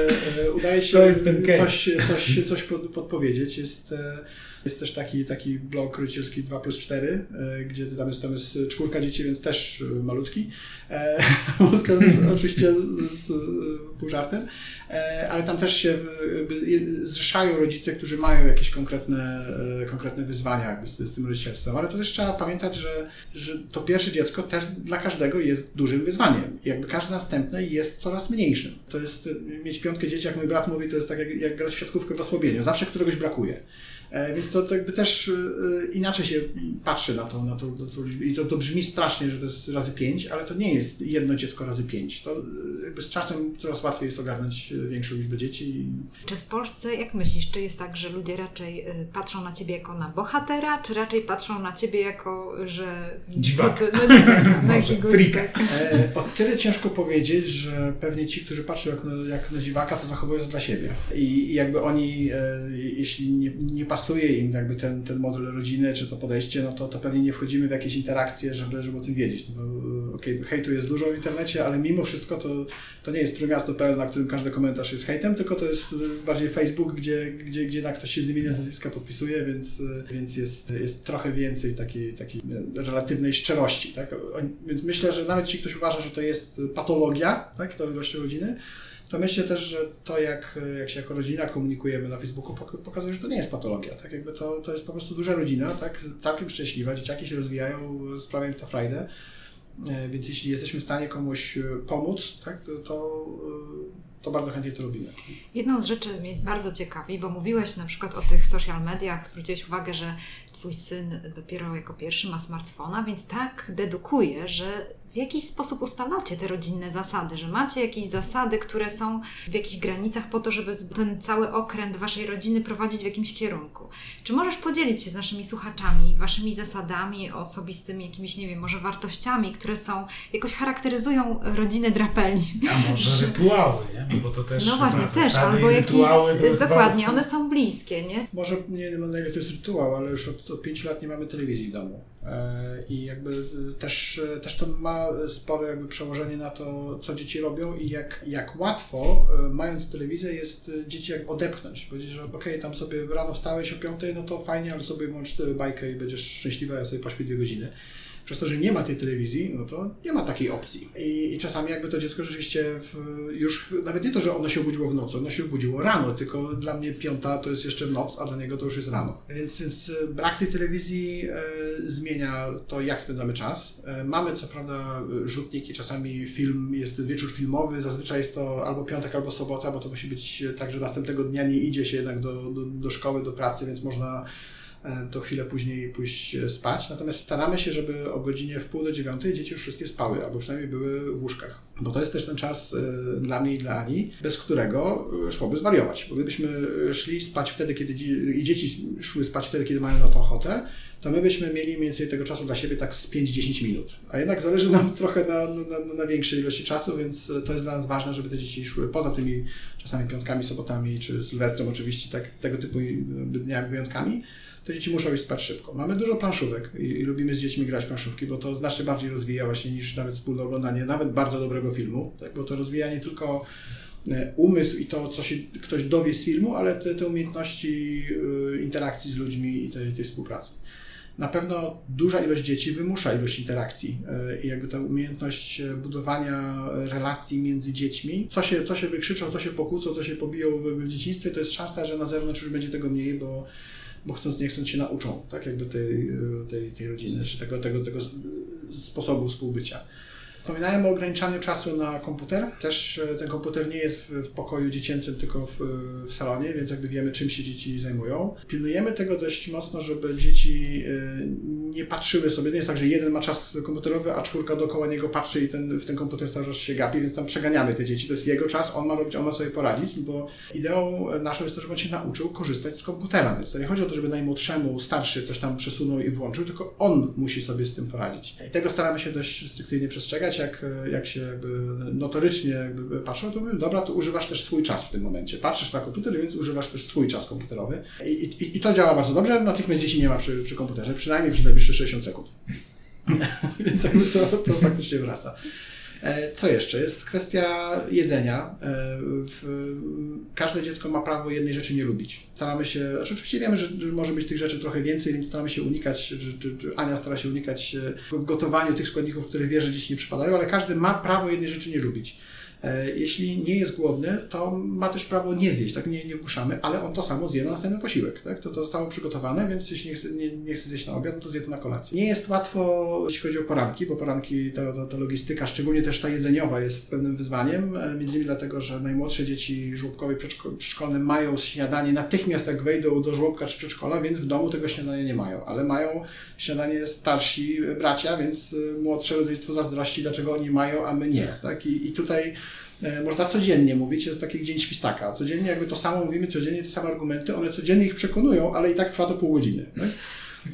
udaje się coś, coś, coś podpowiedzieć. Jest, jest też taki, taki blog rodzicielski 2 plus 4, gdzie tam jest, tam jest czwórka dzieci, więc też malutki. Malutka oczywiście z, z pół żartem. E, ale tam też się zrzeszają rodzice, którzy mają jakieś konkretne, e, konkretne wyzwania jakby z, z tym rodzicielstwem. Ale to też trzeba pamiętać, że, że to pierwsze dziecko też dla każdego jest dużym wyzwaniem. Jakby każde następne jest coraz mniejszym. To jest mieć piątkę dzieci, jak mój brat mówi, to jest tak jak, jak grać w siatkówkę w osłabieniu. Zawsze któregoś brakuje. E, więc to, to jakby też e, inaczej się patrzy na to, na to, na to liczbę. I to, to brzmi strasznie, że to jest razy pięć, ale to nie jest jedno dziecko razy pięć. To e, jakby z czasem coraz łatwiej jest ogarnąć większą liczbę dzieci. Czy w Polsce, jak myślisz, czy jest tak, że ludzie raczej patrzą na ciebie jako na bohatera, czy raczej patrzą na ciebie jako, że... Dziwak. Ty, no dziwaka, na e, O tyle ciężko powiedzieć, że pewnie ci, którzy patrzą jak na, jak na dziwaka, to zachowują to dla siebie. I, i jakby oni, e, jeśli nie, nie pasują pasuje im jakby ten, ten model rodziny, czy to podejście, no to, to pewnie nie wchodzimy w jakieś interakcje, żeby, żeby o tym wiedzieć. No bo okej, okay, hejtu jest dużo w internecie, ale mimo wszystko to, to nie jest trójmiasto.pl, na którym każdy komentarz jest hejtem, tylko to jest bardziej Facebook, gdzie, gdzie, gdzie na ktoś się z imienia, nazwiska podpisuje, więc, więc jest, jest trochę więcej takiej, takiej relatywnej szczerości. Tak? Więc myślę, że nawet jeśli ktoś uważa, że to jest patologia, tak, to rodziny, to myślę też, że to jak, jak się jako rodzina komunikujemy na Facebooku pokazuje, że to nie jest patologia, tak? Jakby to, to jest po prostu duża rodzina, tak, całkiem szczęśliwa, dzieciaki się rozwijają, sprawia im to frajdę, e, więc jeśli jesteśmy w stanie komuś e, pomóc, tak, to, e, to bardzo chętnie to robimy. Jedną z rzeczy mnie bardzo ciekawi, bo mówiłeś na przykład o tych social mediach, zwróciłeś uwagę, że Twój syn dopiero jako pierwszy ma smartfona, więc tak dedukuje, że w jakiś sposób ustalacie te rodzinne zasady, że macie jakieś zasady, które są w jakichś granicach po to, żeby ten cały okręt waszej rodziny prowadzić w jakimś kierunku. Czy możesz podzielić się z naszymi słuchaczami waszymi zasadami osobistymi, jakimiś, nie wiem, może wartościami, które są, jakoś charakteryzują rodzinę drapeli? A może rytuały, nie? No bo to też No właśnie, też, albo jakieś, dokładnie, one są bliskie, nie? Może, nie wiem na ile to jest rytuał, ale już od, od pięciu lat nie mamy telewizji w domu. E, I jakby też, też to ma spore jakby przełożenie na to, co dzieci robią i jak, jak łatwo, e, mając telewizję, jest dzieci jak odepchnąć. Powiedzieć, że okej, okay, tam sobie rano wstałeś o piątej, no to fajnie, ale sobie włącz bajkę i będziesz szczęśliwa, ja sobie pośpię dwie godziny. Przez to, że nie ma tej telewizji, no to nie ma takiej opcji. I, i czasami jakby to dziecko rzeczywiście w, już, nawet nie to, że ono się obudziło w nocy, ono się obudziło rano, tylko dla mnie piąta to jest jeszcze noc, a dla niego to już jest rano. Więc, więc brak tej telewizji e, zmienia to, jak spędzamy czas. E, mamy co prawda rzutniki, czasami film jest wieczór filmowy, zazwyczaj jest to albo piątek, albo sobota, bo to musi być tak, że następnego dnia nie idzie się jednak do, do, do szkoły, do pracy, więc można E, to chwilę później pójść e, spać. Natomiast staramy się, żeby o godzinie w pół do dziewiątej dzieci już wszystkie spały, albo przynajmniej były w łóżkach. Bo to jest też ten czas dla mnie i dla Ani, bez którego szłoby zwariować. Bo gdybyśmy szli spać wtedy, kiedy i dzieci szły spać wtedy, kiedy mają na to ochotę, to my byśmy mieli mniej więcej tego czasu dla siebie tak z 5-10 minut. A jednak zależy nam trochę na, na, na, większej ilości czasu, więc to jest dla nas ważne, żeby te dzieci szły poza tymi czasami piątkami, sobotami czy sylwestrem oczywiście, tak, tego typu dniami, wyjątkami, te dzieci muszą iść spać szybko. Mamy dużo planszówek i, i, lubimy z dziećmi grać planszówki, bo to znacznie bardziej rozwija właśnie niż nawet wspólne oglądanie nawet bardzo dobrego filmu, tak? bo to rozwija nie tylko e, umysł i to, co się ktoś dowie z filmu, ale te, te umiejętności y, interakcji z ludźmi i tej, tej współpracy. Na pewno duża ilość dzieci wymusza ilość interakcji y, i jakby ta umiejętność budowania relacji między dziećmi, co się, co się wykrzyczą, co się pokłócą, co się pobiją w, w dzieciństwie, to jest szansa, że na zewnątrz już będzie tego mniej, bo bo chcąc nie chcąc się nauczą, tak, jakby tej, tej, tej rodziny, czy tego, tego, tego sposobu współbycia. Wspominałem o ograniczaniu czasu na komputer. Też e, ten komputer nie jest w, pokoju dziecięcym, tylko w, w, salonie, więc jakby wiemy, czym się dzieci zajmują. Pilnujemy tego dość mocno, żeby dzieci e, nie patrzyły sobie. Nie jest tak, że jeden ma czas komputerowy, a czwórka dookoła niego patrzy i ten, w ten komputer cały czas się gapi, więc tam przeganiamy te dzieci. To jest jego czas, on ma robić, on ma sobie poradzić, bo ideą naszą jest to, żeby on się nauczył korzystać z komputera. Więc to nie chodzi o to, żeby najmłodszemu, starszy coś tam przesunął i włączył, tylko on musi sobie z tym poradzić. I tego staramy się dość restrykcyjnie przestrzegać jak, jak się jakby notorycznie jakby patrzą, to mówię, dobra, to używasz też swój czas w tym momencie. Patrzysz na komputer, więc używasz też swój czas komputerowy. I, i, i to działa bardzo dobrze, natychmiast dzieci nie ma przy, przy komputerze, przynajmniej przez najbliższe 60 sekund. więc jakby to, to faktycznie wraca. E, co jeszcze? Jest kwestia jedzenia. E, każde dziecko ma prawo jednej rzeczy nie lubić. Staramy się, znaczy oczywiście wiemy, że może być tych rzeczy trochę więcej, więc staramy się unikać, Ania stara się unikać e, w gotowaniu tych składników, które wie, że dzieci nie przypadają, ale każdy ma prawo jednej rzeczy nie lubić. E, jeśli nie jest głodny, to ma też prawo nie zjeść, tak nie, nie wmuszamy, ale on to samo zje na następny posiłek. Tak? To, to zostało przygotowane, więc jeśli nie chce, nie, nie chce zjeść na obiad, no to zje to na kolację. Nie jest łatwo, jeśli chodzi o poranki, bo poranki, ta, ta, ta logistyka, szczególnie też ta jedzeniowa jest pewnym wyzwaniem, e, między innymi dlatego, że najmłodsze dzieci żłobkowe i przedszkolne mają śniadanie natychmiast jak wejdą do żłobka czy przedszkola, więc w domu tego śniadania nie mają, ale mają śniadanie starsi bracia, więc e, młodsze rodzeństwo zazdrości, dlaczego oni mają, a my nie. Tak? I, i tutaj można codziennie mówić, jest taki dzień świstaka. Codziennie jakby to samo mówimy, codziennie te same argumenty, one codziennie ich przekonują, ale i tak trwa to pół godziny. Tak?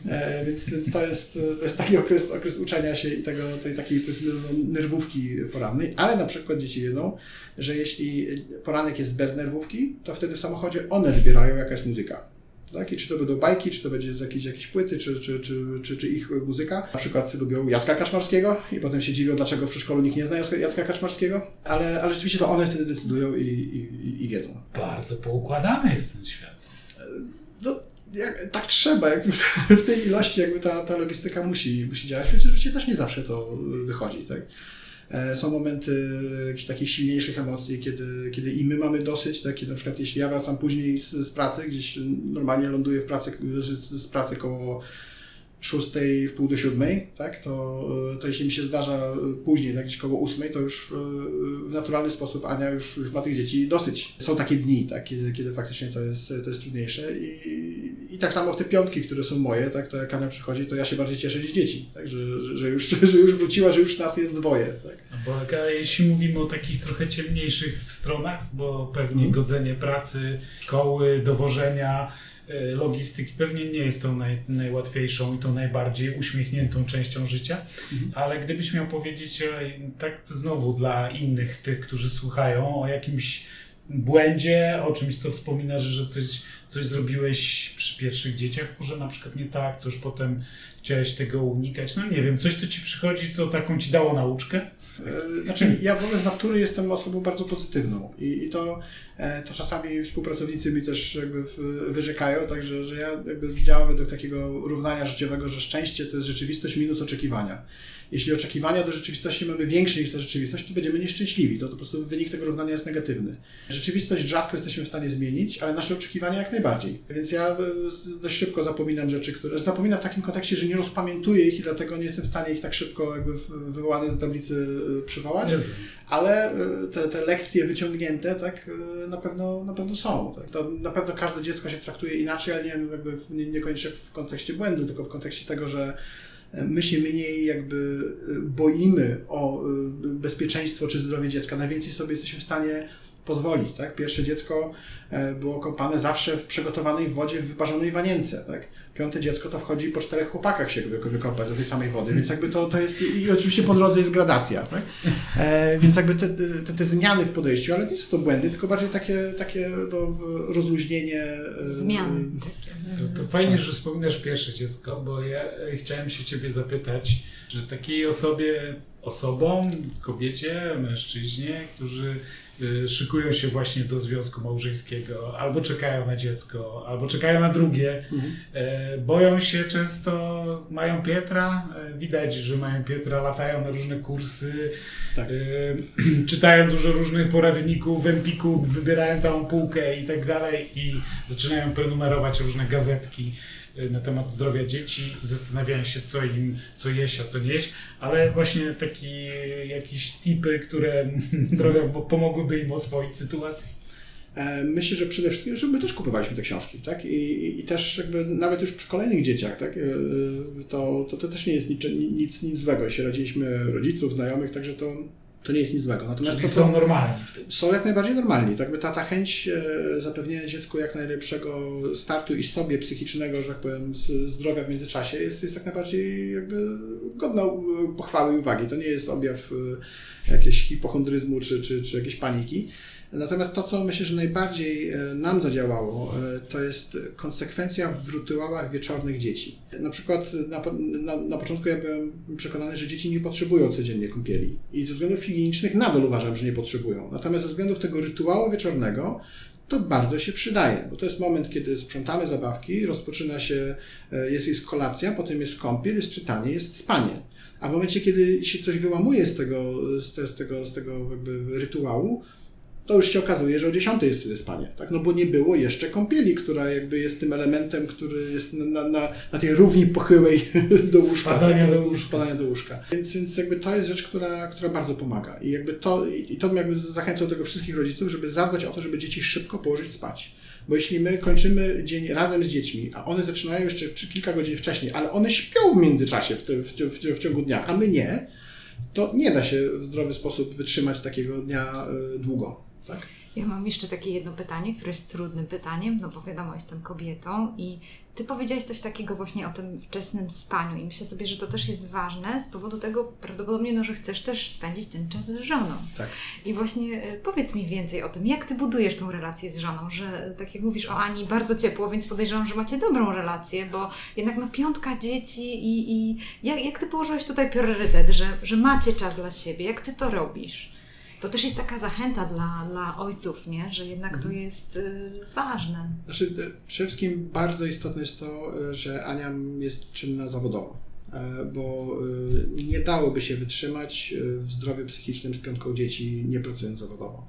E, więc, więc to, jest, to jest taki okres, okres uczenia się i tego, tej takiej no, nerwówki porannej, ale na przykład dzieci wiedzą, że jeśli poranek jest bez nerwówki, to wtedy w samochodzie one wybierają jaka jest muzyka. Tak? I czy to będą bajki, czy to będzie z jakiejś, jakiejś płyty, czy, czy, czy, czy, czy ich muzyka. Na przykład lubią Jacka Kaczmarskiego i potem się dziwią, dlaczego w przedszkolu nikt nie zna Jacka Kaczmarskiego, ale, ale rzeczywiście to one wtedy decydują i, i, i wiedzą. Bardzo poukładany jest ten świat. No, jak, tak trzeba, jakby w tej ilości jakby ta, ta logistyka musi, musi działać, choć oczywiście też nie zawsze to wychodzi. Tak? E, są momenty jakichś takich silniejszych emocji, kiedy, kiedy i my mamy dosyć, tak? kiedy na przykład jeśli ja wracam później z, z pracy, gdzieś normalnie ląduję w pracy, z, z pracy koło szóstej w pół do siódmej, tak, to, to jeśli mi się zdarza później, tak, gdzieś koło ósmej, to już w naturalny sposób Ania już, już ma tych dzieci dosyć. Są takie dni, tak, kiedy, kiedy faktycznie to jest, to jest trudniejsze i, i tak samo w te piątki, które są moje, tak, to jak Ania przychodzi, to ja się bardziej cieszę niż dzieci, tak, że, że, już, że już wróciła, że już nas jest dwoje. Tak. Bo jeśli mówimy o takich trochę ciemniejszych stronach, bo pewnie hmm. godzenie pracy, szkoły, dowożenia, E, logistyki pewnie nie jest tą naj, najłatwiejszą i tą najbardziej uśmiechniętą częścią życia, mhm. ale gdybyś miał powiedzieć tak znowu dla innych, tych, którzy słuchają, o jakimś błędzie, o czymś, co wspominasz, że coś, coś zrobiłeś przy pierwszych dzieciach, może na przykład nie tak, co już potem chciałeś tego unikać, no nie wiem, coś, co ci przychodzi, co taką ci dało nauczkę? E, znaczy, ja w ogóle z natury jestem osobą bardzo pozytywną i, i to e, to czasami współpracownicy mi też jakby wyrzekają, także że ja jakby działam według takiego równania życiowego, że szczęście to jest rzeczywistość minus oczekiwania jeśli oczekiwania do rzeczywistości mamy większe niż ta rzeczywistość, to będziemy nieszczęśliwi. To, to po prostu wynik tego równania jest negatywny. Rzeczywistość rzadko jesteśmy w stanie zmienić, ale nasze oczekiwania jak najbardziej. Więc ja e, dość szybko zapominam rzeczy, które. Zapominam w takim kontekście, że nie rozpamiętuję ich i dlatego nie jestem w stanie ich tak szybko jakby wywołane do tablicy e, przywołać. Ale e, te, te lekcje wyciągnięte tak na pewno, na pewno są. Tak? To na pewno każde dziecko się traktuje inaczej, ale nie, jakby nie, niekoniecznie w kontekście błędu, tylko w kontekście tego, że my się mniej jakby e, boimy o e, bezpieczeństwo czy zdrowie dziecka. Najwięcej sobie jesteśmy w stanie pozwolić. Tak? Pierwsze dziecko e, było kąpane zawsze w przygotowanej wodzie, w wyparzonej wanience. Tak? Piąte dziecko to wchodzi po czterech chłopakach się wykąpać do tej samej wody, więc jakby to, to jest, i oczywiście po drodze jest gradacja. Tak? E, więc jakby te, te, te, zmiany w podejściu, ale nie są to błędy, tylko bardziej takie, takie no, rozluźnienie. Zmiany. To, to fajnie, że wspominasz pierwsze dziecko, bo ja chciałem się Ciebie zapytać, że takiej osobie, osobom, kobiecie, mężczyźnie, którzy szykują się właśnie do związku małżeńskiego, albo czekają na dziecko, albo czekają na drugie. Mhm. E, boją się często, mają Pietra, e, widać, że mają Pietra, latają na różne kursy, tak. E, czytają dużo różnych poradników, w Empiku wybierają całą półkę i tak dalej i zaczynają prenumerować różne gazetki. Y, na temat zdrowia dzieci, zastanawiają się, co im, co jeść, a co nie jeść, ale właśnie takie jakieś tipy, które trochę pomogłyby im oswoić sytuację. E, myślę, że przede wszystkim, że my też kupowaliśmy te książki, tak? I, i, i też jakby nawet już przy kolejnych dzieciach, tak? E, to, to, to też nie jest nic, nic, nic złego. Jeśli radziliśmy rodziców, znajomych, także to to nie jest nic złego. Natomiast Czyli to, są normalni w tym. Są jak najbardziej normalni. Tak by ta, ta chęć e, zapewnienia dziecku jak najlepszego startu i sobie psychicznego, że tak powiem, zdrowia w międzyczasie jest, jest jak najbardziej jakby godna pochwały i uwagi. To nie jest objaw e, jakiegoś hipochondryzmu czy, czy, czy jakiejś paniki. Natomiast to, co myślę, że najbardziej e, nam zadziałało, e, to jest konsekwencja w rytuałach wieczornych dzieci. Na przykład na, na, na, początku ja byłem przekonany, że dzieci nie potrzebują codziennie kąpieli i ze względów higienicznych nadal uważam, że nie potrzebują. Natomiast ze względów tego rytuału wieczornego to bardzo się przydaje, bo to jest moment, kiedy sprzątamy zabawki, rozpoczyna się, e, jest, jest kolacja, potem jest kąpiel, jest czytanie, jest spanie. A w momencie, kiedy się coś wyłamuje z tego, z, z tego, z tego jakby rytuału, to już się okazuje, że o 10 jest wtedy spanie, tak? No bo nie było jeszcze kąpieli, która jakby jest tym elementem, który jest na, na, na tej równi pochyłej do łóżka. Spadania, tak? do łóżka. Spadania do łóżka. Więc, więc jakby to jest rzecz, która, która bardzo pomaga. I jakby to, i to bym jakby zachęcał tego wszystkich rodziców, żeby zadbać o to, żeby dzieci szybko położyć spać. Bo jeśli my kończymy dzień razem z dziećmi, a one zaczynają jeszcze czy kilka godzin wcześniej, ale one śpią w międzyczasie w, w, w, w ciągu dnia, a my nie, to nie da się w zdrowy sposób wytrzymać takiego dnia y, długo. Tak? Ja mam jeszcze takie jedno pytanie, które jest trudnym pytaniem, no bo wiadomo, jestem kobietą i Ty powiedziałeś coś takiego właśnie o tym wczesnym spaniu i myślę sobie, że to też jest ważne z powodu tego prawdopodobnie, no, że chcesz też spędzić ten czas z żoną. Tak. I właśnie e, powiedz mi więcej o tym, jak Ty budujesz tą relację z żoną, że tak jak mówisz o Ani, bardzo ciepło, więc podejrzewam, że macie dobrą relację, bo jednak no piątka dzieci i, i jak, jak Ty położyłeś tutaj priorytet, że, że macie czas dla siebie, jak Ty to robisz? To też jest taka zachęta dla, dla ojców, nie? że jednak to mhm. jest y, ważne. Znaczy, y, przede wszystkim bardzo istotne jest to, y, że Ania jest czynna zawodowo, e, bo y, nie dałoby się wytrzymać w zdrowiu psychicznym z piątką dzieci, nie pracując zawodowo.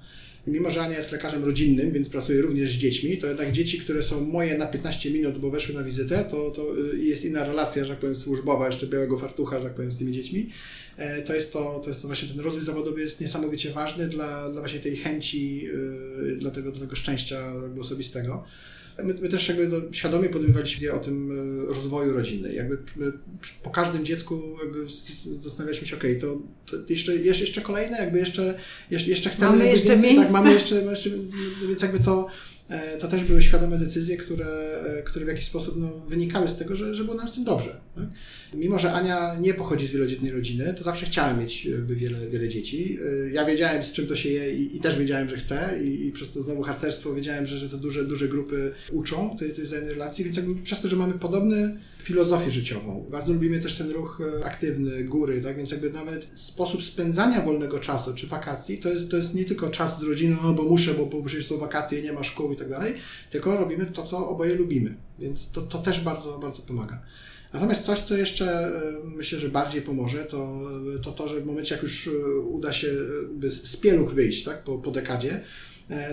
Mimo, że Ania jest lekarzem rodzinnym, więc pracuje również z dziećmi, to jednak dzieci, które są moje na 15 minut, bo weszły na wizytę, to, to jest inna relacja, że tak powiem, służbowa, jeszcze białego fartucha, że tak powiem, z tymi dziećmi. E, to jest to, to jest to właśnie ten rozwój zawodowy jest niesamowicie ważny dla, dla właśnie tej chęci, yy, dla, tego, dla tego szczęścia osobistego. My, my, też jakby do, świadomie podejmowaliśmy o tym e, rozwoju rodziny. Jakby po każdym dziecku jakby zastanawialiśmy się, ok, to, to jeszcze, jeszcze kolejne, jakby jeszcze, jeszcze, jeszcze chcemy mamy jeszcze więcej, tak, mamy jeszcze, jeszcze, więc jakby to E, to też były świadome decyzje, które, e, które w jakiś sposób no, wynikały z tego, że, że było nam z tym dobrze. Tak? Mimo, że Ania nie pochodzi z wielodzietnej rodziny, to zawsze chciałem mieć jakby wiele, wiele dzieci. E, ja wiedziałem, z czym to się je i, i też wiedziałem, że chcę i, i, przez to znowu harcerstwo wiedziałem, że, że te duże, duże grupy uczą tej, tej wzajemnej relacji, więc jakby przez to, że mamy podobny filozofię życiową. Bardzo lubimy też ten ruch e, aktywny, góry, tak więc jakby nawet sposób spędzania wolnego czasu czy wakacji to jest, to jest nie tylko czas z rodziną, no bo muszę, bo, przecież są wakacje, nie ma szkół i tak dalej, tylko robimy to, co oboje lubimy, więc to, to też bardzo, bardzo pomaga. Natomiast coś, co jeszcze e, myślę, że bardziej pomoże, to to, to że w momencie, jak już e, uda się z pieluch wyjść tak, po, po dekadzie, E,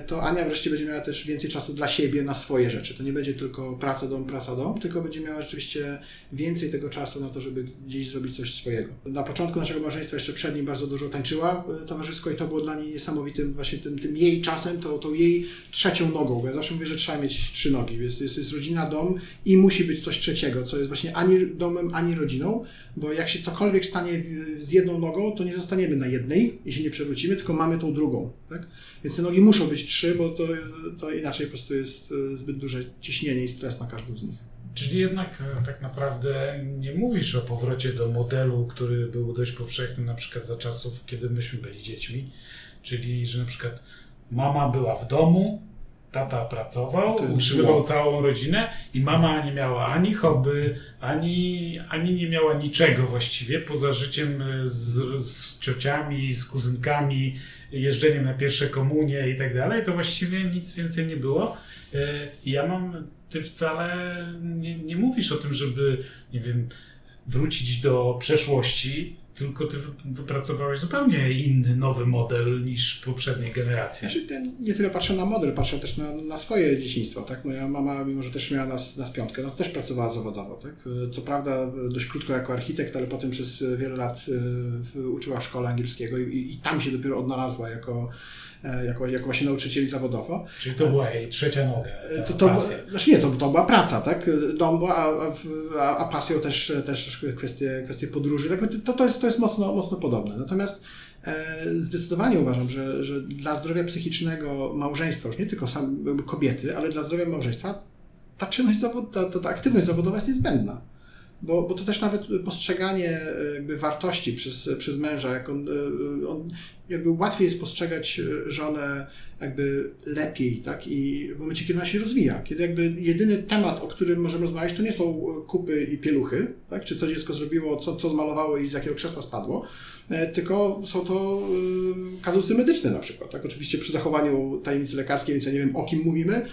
to Ania wreszcie będzie miała też więcej czasu dla siebie na swoje rzeczy. To nie będzie tylko praca, dom, praca, dom, tylko będzie miała rzeczywiście więcej tego czasu na to, żeby gdzieś zrobić coś swojego. Na początku naszego małżeństwa jeszcze przed nim bardzo dużo tańczyła e, towarzysko i to było dla niej niesamowitym właśnie tym, tym jej czasem, to, to jej trzecią nogą, bo ja zawsze mówię, że trzeba mieć trzy nogi. Jest, jest, jest rodzina, dom i musi być coś trzeciego, co jest właśnie ani domem, ani rodziną, bo jak się cokolwiek stanie z jedną nogą, to nie zostaniemy na jednej, jeśli nie przewrócimy, tylko mamy tą drugą. Tak? Więc te nogi muszą być trzy, bo to, to inaczej po prostu jest e, zbyt duże ciśnienie i stres na każdą z nich. Czyli jednak e, tak naprawdę nie mówisz o powrocie do modelu, który był dość powszechny na przykład za czasów, kiedy myśmy byli dziećmi, czyli że na przykład mama była w domu, tata pracował, utrzymywał zło. całą rodzinę i mama nie miała ani hobby, ani, ani nie miała niczego właściwie poza życiem e, z, z ciociami, z kuzynkami, jeżdżeniem na pierwsze komunie i tak dalej, to właściwie nic więcej nie było. E, ja mam, ty wcale nie, nie mówisz o tym, żeby, nie wiem, wrócić do przeszłości, tylko ty wypracowałeś zupełnie inny, nowy model niż poprzedniej generacji. Znaczy, ten, nie tyle patrzę na model, patrzę też na, na swoje dzieciństwo. Tak? Moja mama, mimo że też miała nas, nas piątkę, no też pracowała zawodowo. Tak? Co prawda dość krótko jako architekt, ale potem przez wiele lat y, uczyła w szkole angielskiego i, i tam się dopiero odnalazła jako E, jako, jako właśnie nauczycieli zawodowo. Czyli to była jej trzecia noga. To, to, znaczy nie, to, to była praca, tak? Dom a, a, a pasją też, też kwestie, kwestie podróży. Tak, to, to, jest, to jest mocno, mocno podobne. Natomiast e, zdecydowanie uważam, że, że dla zdrowia psychicznego małżeństwa, już nie tylko sam, kobiety, ale dla zdrowia małżeństwa ta czynność zawod, ta, ta, ta aktywność zawodowa jest niezbędna. Bo, bo to też nawet postrzeganie e, jakby wartości przez, przez męża, jak on, e, on jakby łatwiej jest postrzegać e, żonę jakby lepiej, tak? I w momencie, kiedy ona się rozwija, kiedy jakby jedyny temat, o którym możemy rozmawiać, to nie są kupy i pieluchy, tak? Czy co dziecko zrobiło, co, co zmalowało i z jakiego krzesła spadło, tylko są to kazusy medyczne na przykład, tak? Oczywiście przy zachowaniu tajemnicy lekarskiej, więc ja nie wiem, o kim mówimy,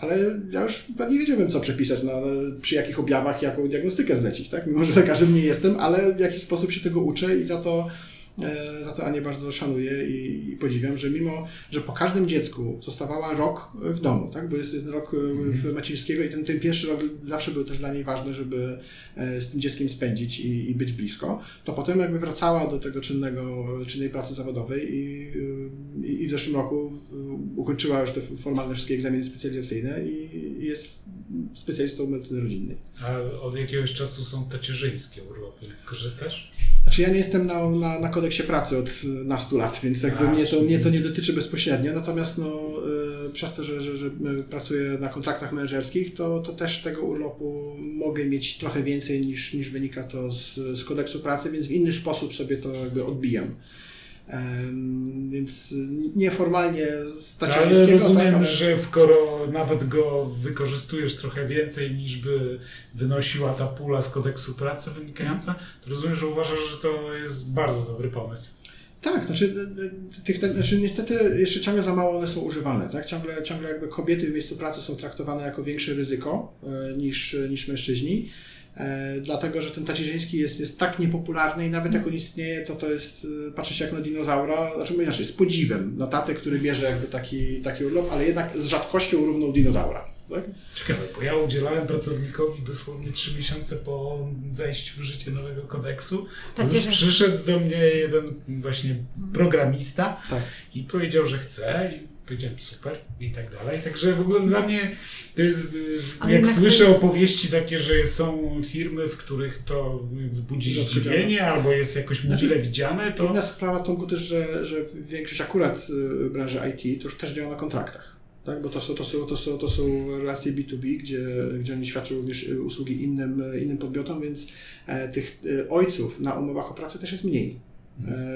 ale ja już pewnie wiedziałbym, co przepisać, na, przy jakich objawach, jaką diagnostykę zlecić, tak? Mimo, że lekarzem nie jestem, ale w jakiś sposób się tego uczę i za to za to Anię bardzo szanuję i, i, podziwiam, że mimo, że po każdym dziecku zostawała rok w domu, tak? bo jest, jest rok mhm. w Macińskiego i ten, ten pierwszy rok zawsze był też dla niej ważny, żeby e, z tym dzieckiem spędzić i, i być blisko, to potem jakby wracała do tego czynnego, czynnej pracy zawodowej i, i, i w zeszłym roku ukończyła już te formalne wszystkie egzaminy specjalizacyjne i jest specjalistą medycyny rodzinnej. A od jakiegoś czasu są tacierzyńskie urlopy. Korzystasz? Znaczy ja nie jestem na, na, na kodeksie pracy od nastu lat, więc jakby A, mnie, to, mnie to nie dotyczy bezpośrednio, natomiast no, y, przez to, że, że, że pracuję na kontraktach menedżerskich, to, to też tego urlopu mogę mieć trochę więcej niż, niż wynika to z, z kodeksu pracy, więc w inny sposób sobie to jakby odbijam. Więc nieformalnie stać Ale rozumiem, tak, ale... że skoro nawet go wykorzystujesz trochę więcej niż by wynosiła ta pula z kodeksu pracy wynikająca, to rozumiem, że uważasz, że to jest bardzo dobry pomysł. Tak, znaczy, tych, znaczy niestety jeszcze ciągle za mało one są używane, tak? Ciągle, ciągle jakby kobiety w miejscu pracy są traktowane jako większe ryzyko niż, niż mężczyźni. E, dlatego że ten tacierzyński jest, jest tak niepopularny i nawet jak on istnieje, to to jest, e, patrzy się jak na dinozaura, znaczy mówię inaczej, z podziwem na tatę, który bierze jakby taki, taki urlop, ale jednak z rzadkością równą dinozaura. Tak? Ciekawe, bo ja udzielałem pracownikowi dosłownie trzy miesiące po wejściu w życie nowego kodeksu. Już przyszedł do mnie jeden właśnie programista tak. i powiedział, że chce powiedziałem super i tak dalej. Także w ogóle dla mnie to jest, Ale jak słyszę jest... opowieści takie, że są firmy, w których to wzbudzi zdziwienie albo jest jakoś znaczy, mile widziane, to... Inna sprawa, Tomku, też, że, że większość akurat y, branży IT to już też działa na kontraktach. Tak? Bo to są, to, są, to, są, to są relacje B2B, gdzie, gdzie oni świadczą również usługi innym, innym podmiotom, więc e, tych e, ojców na umowach o pracę też jest mniej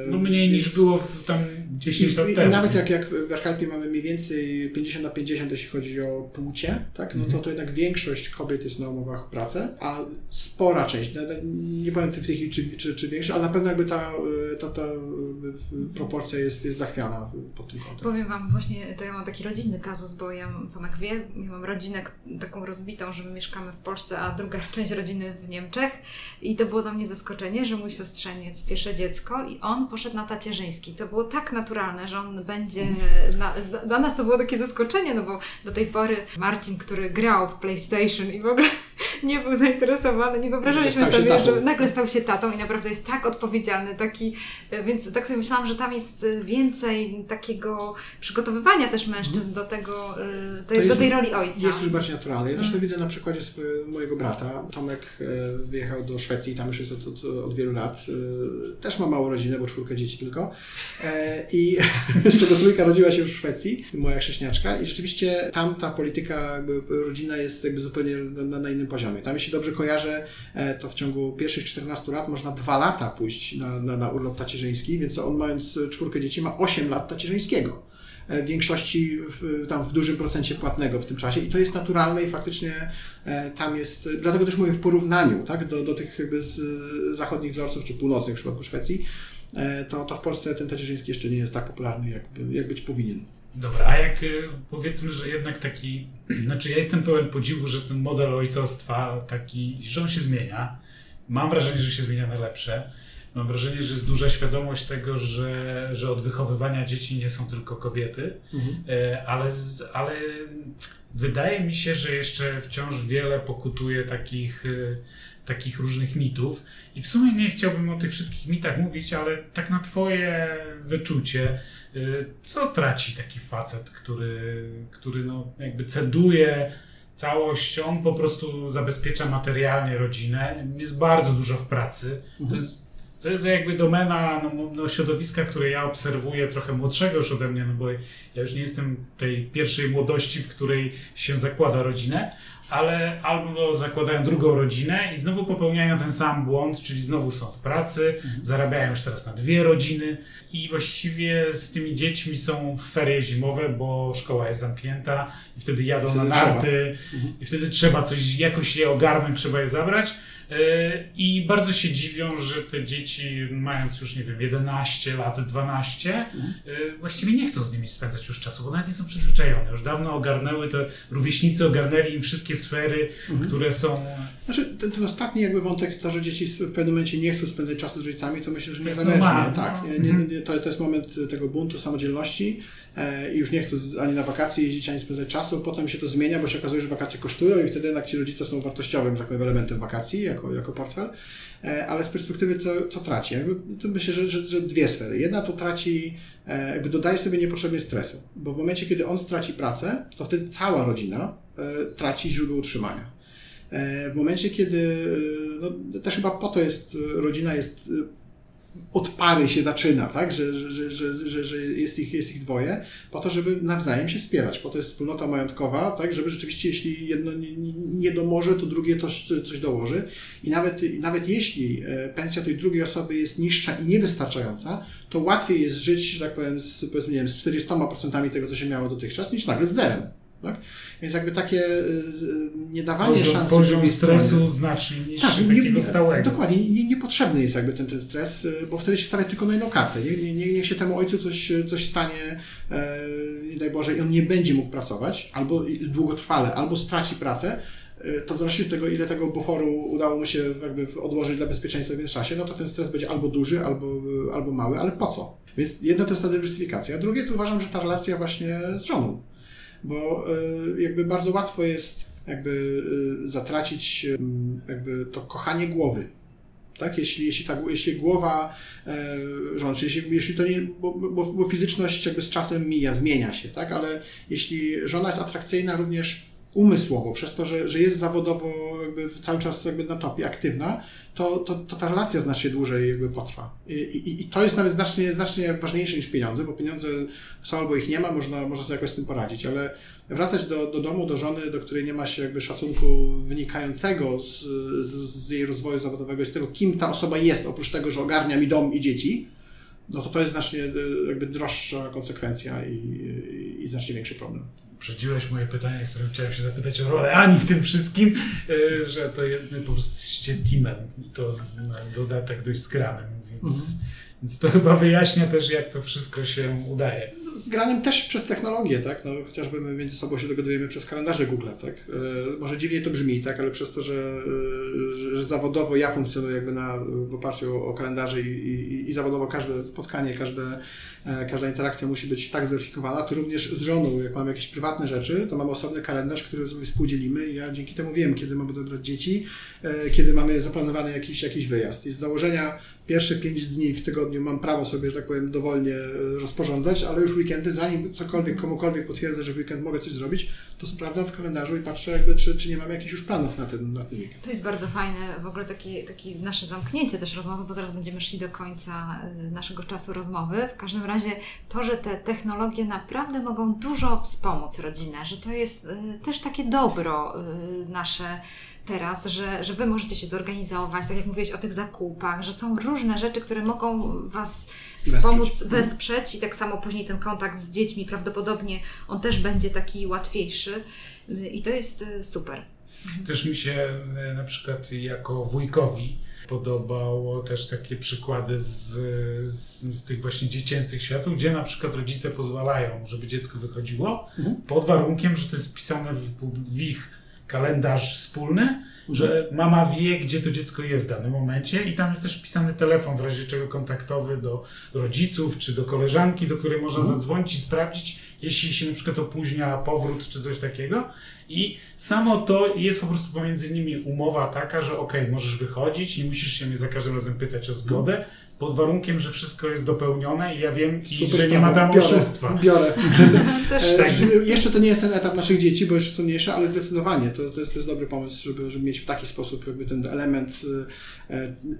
No mniej niż więc- było w tam 10 lat i, temu. I nawet jak, jak w Erhelpie mamy mniej więcej 50 na 50, jeśli chodzi o płcie, tak, no to, to jednak większość kobiet jest na umowach o pracę, a spora część, no, no, nie powiem w tej chwili czy, czy, czy większa, ale na pewno jakby ta, y, ta, ta proporcja jest, jest zachwiana pod tym kątem. Powiem Wam właśnie, to ja mam taki rodzinny kazus, bo ja, Tomek wie, ja mam rodzinę taką rozbitą, że my mieszkamy w Polsce, a druga część rodziny w Niemczech i to było dla mnie zaskoczenie, że mój siostrzeniec, pierwsze dziecko i on poszedł na tacierzyński. To było tak naturalne, że on będzie, na, dla- nas to było takie zaskoczenie, no bo do tej pory Marcin, który grał w PlayStation i w ogóle nie był zainteresowany, nie wyobrażaliśmy sobie, że nagle stał się tatą i naprawdę jest tak odpowiedzialny, taki, e, więc tak sobie myślałam, że tam jest e, więcej takiego przygotowywania też mężczyzn do tego, e, Mhm. To tej, do jest- tej roli ojca. Jest już bardziej naturalne. Ja też Mm. to widzę na przykładzie mojego brata. Tomek wyjechał do Szwecji, tam już jest od, od, od wielu lat. Też ma małą rodzinę, bo czwórkę dzieci tylko. E, I z czego trójka rodziła się już w Szwecji, moja chrześniaczka. I rzeczywiście tam ta polityka, jakby rodzina jest jakby zupełnie na, na innym poziomie. Tam, jeśli dobrze kojarzę, e, to w ciągu pierwszych 14 lat można dwa lata pójść na, na, na urlop tacierzyński, więc on mając czwórkę dzieci ma 8 lat tacierzyńskiego w większości w, tam w dużym procencie płatnego w tym czasie i to jest naturalne i faktycznie e, tam jest, dlatego też mówię w porównaniu tak, do, do tych jakby z, zachodnich wzorców czy północnych w przypadku Szwecji, e, to, to w Polsce ten tacierzyński jeszcze nie jest tak popularny, jak, jak być powinien. Dobra, a jak y, powiedzmy, że jednak taki, znaczy ja jestem pełen podziwu, że ten model ojcostwa taki, że on się zmienia. Mam wrażenie, że się zmienia na lepsze. Mam wrażenie, że jest duża świadomość tego, że, że od wychowywania dzieci nie są tylko kobiety, e, ale, ale wydaje mi się, że jeszcze wciąż wiele pokutuje takich, e, takich różnych mitów. I w sumie nie chciałbym o tych wszystkich mitach mówić, ale tak na Twoje wyczucie, y, co traci taki facet, który, który no jakby ceduje całość, on po prostu zabezpiecza materialnie rodzinę, jest bardzo dużo w pracy. To jest, to jest jakby domena no, no, środowiska, które ja obserwuję trochę młodszego już ode mnie, no bo ja już nie jestem tej pierwszej młodości, w której się zakłada rodzinę, ale albo zakładają drugą rodzinę i znowu popełniają ten sam błąd, czyli znowu są w pracy, zarabiają już teraz na dwie rodziny i właściwie z tymi dziećmi są w ferie zimowe, bo szkoła jest zamknięta i wtedy jadą Wtedy na trzeba. narty i wtedy trzeba coś, jakoś je ogarnąć, trzeba je zabrać. I bardzo się dziwią, że te dzieci, mając już, nie wiem, 11 lat, 12, yy, właściwie nie chcą z nimi spędzać już czasu, bo nawet nie są przyzwyczajone. Już dawno ogarnęły, te rówieśnicy ogarnęli im wszystkie sfery, które są. Znaczy, ten, ten ostatni jakby wątek, to, że dzieci w pewnym momencie nie chcą spędzać czasu z rodzicami, to myślę, że nie zależy. Tak, no. nie, nie, nie, to, to jest moment tego buntu, samodzielności e, i już nie chcą ani na wakacje jeździć, ani spędzać czasu. Potem się to zmienia, bo się okazuje, że wakacje kosztują i wtedy jednak ci rodzice są wartościowym, że tak powiem, elementem wakacji jako, jako portfel. E, ale z perspektywy co, co traci? Jakby, to myślę, że, że, że dwie sfery. Jedna to traci, e, jakby dodaje sobie niepotrzebnie stresu, bo w momencie, kiedy on straci pracę, to wtedy cała rodzina e, traci źródło utrzymania. W momencie, kiedy, no, też chyba po to jest, rodzina jest, od pary się zaczyna, tak, że, że, że, że, że, jest, ich, jest ich dwoje, po to, żeby nawzajem się wspierać, po to jest wspólnota majątkowa, tak, żeby rzeczywiście, jeśli jedno nie, nie- domoże, to drugie coś, coś dołoży. I nawet, nawet jeśli e, pensja tej drugiej osoby jest niższa i niewystarczająca, to łatwiej jest żyć, że tak powiem, z, powiedzmy, nie wiem, z 40% tego, co się miało dotychczas, niż nagle z zerem. Tak? Więc jakby takie e, nie dawanie Poziom, szansy poziom stresu znacznie niższy, tak, nie, takiego nie, stałego. Dokładnie, nie, niepotrzebny jest jakby ten, ten stres, y, bo wtedy się stawia tylko na jedną kartę. Nie, nie, nie, niech się temu ojcu coś, coś stanie, e, nie daj Boże, i on nie będzie mógł pracować, albo długotrwale, albo straci pracę, e, to w zależności od tego, ile tego buforu udało mu się jakby odłożyć dla bezpieczeństwa w międzyczasie, no to ten stres będzie albo duży, albo, albo mały, ale po co? Więc jedno to jest ta dywersyfikacja, a drugie to uważam, że ta relacja właśnie z żoną bo y, jakby bardzo łatwo jest jakby y, zatracić y, jakby to kochanie głowy. Tak? Jeśli, jeśli, ta, jeśli głowa e, czy jeśli, jeśli to nie, bo, bo, bo fizyczność jakby z czasem mija, zmienia się, tak? ale jeśli żona jest atrakcyjna również umysłowo, przez to, że, że jest zawodowo jakby cały czas jakby na topie, aktywna, to, to, to ta relacja znacznie dłużej jakby potrwa. I, i, I to jest nawet znacznie, znacznie ważniejsze niż pieniądze, bo pieniądze są albo ich nie ma, można, można sobie jakoś z tym poradzić, ale wracać do, do domu, do żony, do której nie ma się jakby szacunku wynikającego z, z, z jej rozwoju zawodowego i z tego, kim ta osoba jest, oprócz tego, że ogarnia mi dom i dzieci, no to to jest znacznie y, jakby droższa konsekwencja i, i znacznie większy problem. Uprzedziłeś moje pytanie, w którym chciałem się zapytać o rolę Ani w tym wszystkim, y, że to my po prostu jesteście teamem i to na dodatek dość skranym, więc, mhm. więc to chyba wyjaśnia też, jak to wszystko się udaje z graniem też przez technologię, tak? No, chociażby my między sobą się dogadujemy przez kalendarze Google, tak? E, może dziwnie to brzmi, tak? Ale przez to, że, że, że zawodowo ja funkcjonuję jakby na, w oparciu o kalendarze i, i, i zawodowo każde spotkanie, każde E, każda interakcja musi być tak zweryfikowana, to również z żoną, jak mamy jakieś prywatne rzeczy, to mamy osobny kalendarz, który sobie współdzielimy i ja dzięki temu wiem, kiedy mamy odebrać dzieci, e, kiedy mamy zaplanowany jakiś, jakiś wyjazd. I z założenia pierwsze pięć dni w tygodniu mam prawo sobie, że tak powiem, dowolnie e, rozporządzać, ale już weekendy, zanim cokolwiek, komukolwiek potwierdzę, że w weekend mogę coś zrobić, to sprawdzam w kalendarzu i patrzę jakby, czy, czy nie mam jakichś już planów na ten, na ten weekend. To jest bardzo fajne, w ogóle takie, takie nasze zamknięcie też rozmowy, bo zaraz będziemy szli do końca naszego czasu rozmowy. W każdym razie to, że te technologie naprawdę mogą dużo wspomóc rodzinę, że to jest y, też takie dobro nasze teraz, że, że Wy możecie się zorganizować, tak jak mówiłeś o tych zakupach, że są różne rzeczy, które mogą Was wspomóc, wesprzeć, wesprzeć i tak samo później ten kontakt z dziećmi prawdopodobnie on też będzie taki łatwiejszy i to jest super. Też mi się na przykład jako wujkowi podobało też takie przykłady z, z, z, tych właśnie dziecięcych światów, gdzie na przykład rodzice pozwalają, żeby dziecko wychodziło, mhm. pod warunkiem, że to jest wpisane w, w ich kalendarz wspólny, mhm. że mama wie, gdzie to dziecko jest w danym momencie i tam jest też wpisany telefon, w razie czego kontaktowy do rodziców czy do koleżanki, do której można mhm. zadzwonić i sprawdzić, jeśli się na przykład opóźnia powrót czy coś takiego. I samo to jest po prostu pomiędzy nimi umowa taka, że ok, możesz wychodzić, nie musisz się mnie za każdym razem pytać o zgodę, pod warunkiem, że wszystko jest dopełnione i ja wiem, i, że nie ma tam biorę, oszustwa. Biorę. e, tak. Jeszcze to nie jest ten etap naszych dzieci, bo jeszcze są mniejsze, ale zdecydowanie to, to, jest, to jest dobry pomysł, żeby, żeby mieć w taki sposób jakby ten element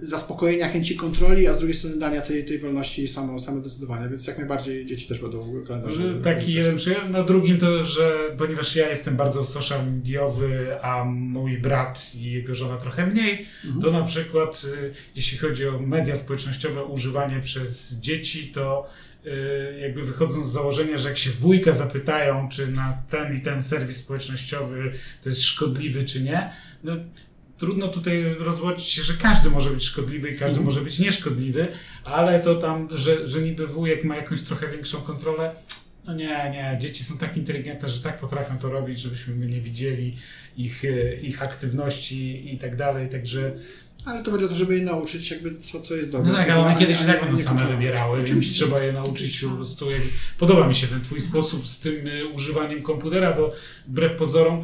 zaspokojenia chęci kontroli, a z drugiej strony dania tej, tej wolności samo, decydowania, więc jak najbardziej dzieci też będą kalendarze. Taki jeden przykład. Na drugim to, że ponieważ ja jestem bardzo social mediowy, a mój brat i jego żona trochę mniej, mhm. to na przykład y, jeśli chodzi o media społecznościowe, używanie przez dzieci, to y, jakby wychodząc z założenia, że jak się wujka zapytają, czy na ten i ten serwis społecznościowy to jest szkodliwy, czy nie, no, trudno tutaj rozwodzić się, że każdy może być szkodliwy i każdy mm. może być nieszkodliwy, ale to tam, że, że niby wujek ma jakąś trochę większą kontrolę, no nie, nie, dzieci są tak inteligentne, że tak potrafią to robić, żebyśmy my nie widzieli ich, y, ich aktywności i tak dalej, także ale to będzie to, żeby je nauczyć jakby co, co jest dobre. No tak, ale one kiedyś i tak będą same wybierały, Oczywiście. więc trzeba je nauczyć po prostu. Jak... Podoba mi się ten twój sposób z tym y, używaniem komputera, bo wbrew pozorom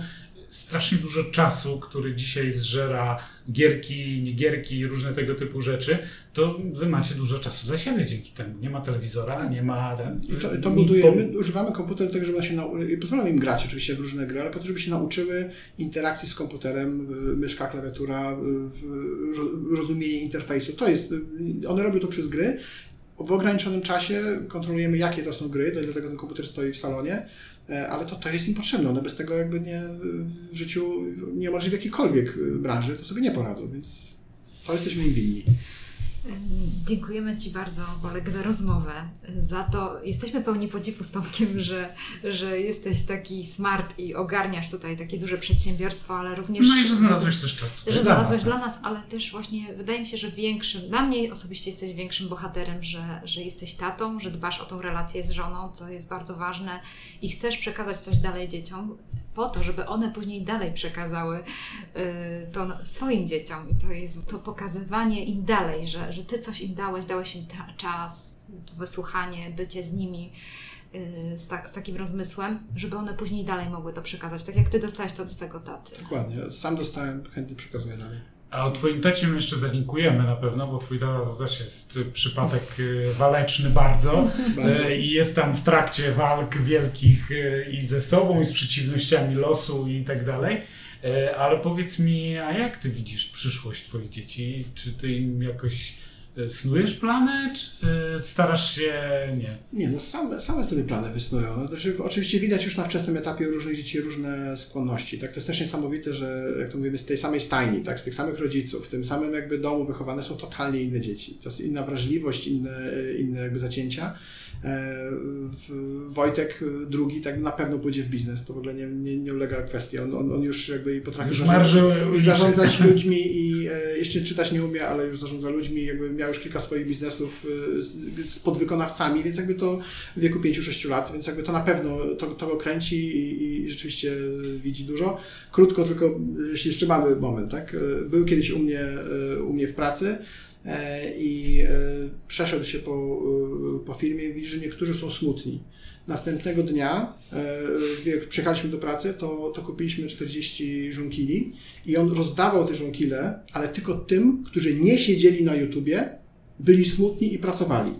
strasznie dużo czasu, który dzisiaj zżera gierki, niegierki, różne tego typu rzeczy, to wy macie dużo czasu dla siebie dzięki temu. Nie ma telewizora, tak. nie ma... Ten, I to, to budujemy, po... używamy komputer tego, żeby się pozwalamy im grać oczywiście w różne gry, ale po to, żeby się nauczyły interakcji z komputerem, myszka, klawiatura, rozumienie interfejsu. To jest, one robią to przez gry, w ograniczonym czasie kontrolujemy, jakie to są gry, dlatego ten komputer stoi w salonie, ale to, to jest im potrzebne. One bez tego jakby nie w życiu, niemalże w jakiejkolwiek branży, to sobie nie poradzą, więc to jesteśmy im winni. Dziękujemy Ci bardzo, Bolek, za rozmowę. Za to jesteśmy pełni podziwu z Tomkiem, że, że jesteś taki smart i ogarniasz tutaj takie duże przedsiębiorstwo, ale również. No i że znalazłeś też czas tutaj. Że znalazłeś dla nas, ale też właśnie wydaje mi się, że większym, dla mnie osobiście jesteś większym bohaterem, że, że jesteś tatą, że dbasz o tą relację z żoną, co jest bardzo ważne i chcesz przekazać coś dalej dzieciom po to, żeby one później dalej przekazały y, to swoim dzieciom. I to jest to pokazywanie im dalej, że, że ty coś im dałeś, dałeś im czas, wysłuchanie, bycie z nimi. Y, z, ta, z, takim rozmysłem, żeby one później dalej mogły to przekazać, tak jak ty dostałeś to od swojego taty. Dokładnie, sam dostałem, chętnie przekazuję dalej. A o Twoim tacie jeszcze zalinkujemy na pewno, bo Twój tata to też jest przypadek y, waleczny bardzo, bardzo. Y, i jest tam w trakcie walk wielkich y, i ze sobą, i z przeciwnościami losu i tak dalej. Ale powiedz mi, a jak Ty widzisz przyszłość Twoich dzieci? Czy Ty im jakoś y, snujesz plany, czy y, starasz się nie? Nie, no same, same sobie plany wysnują. No, znaczy, oczywiście widać już na wczesnym etapie u różnych dzieci różne skłonności. Tak? To jest też niesamowite, że jak to mówimy, z tej samej stajni, tak? z tych samych rodziców, w tym samym jakby domu wychowane są totalnie inne dzieci. To jest inna wrażliwość, inne, inne jakby zacięcia. E, Wojtek drugi tak na pewno pójdzie w biznes, to w ogóle nie, nie, nie ulega kwestii. On, on, on już jakby potrafi Już zarządzać, ludźmi i e, jeszcze czytać nie umie, ale już zarządza ludźmi, jakby miał już kilka swoich biznesów e, z, z podwykonawcami, więc jakby to w wieku 5-6 lat, więc jakby to na pewno to, to go kręci i, i rzeczywiście widzi dużo. Krótko tylko, jeśli jeszcze mamy moment, tak? Był kiedyś u mnie, u mnie w pracy i e, przeszedł się po, e, po firmie i widzi, że niektórzy są smutni. Następnego dnia, e, jak przyjechaliśmy do pracy, to, to kupiliśmy 40 żonkili i on rozdawał te żonkile, ale tylko tym, którzy nie siedzieli na YouTubie, byli smutni i pracowali.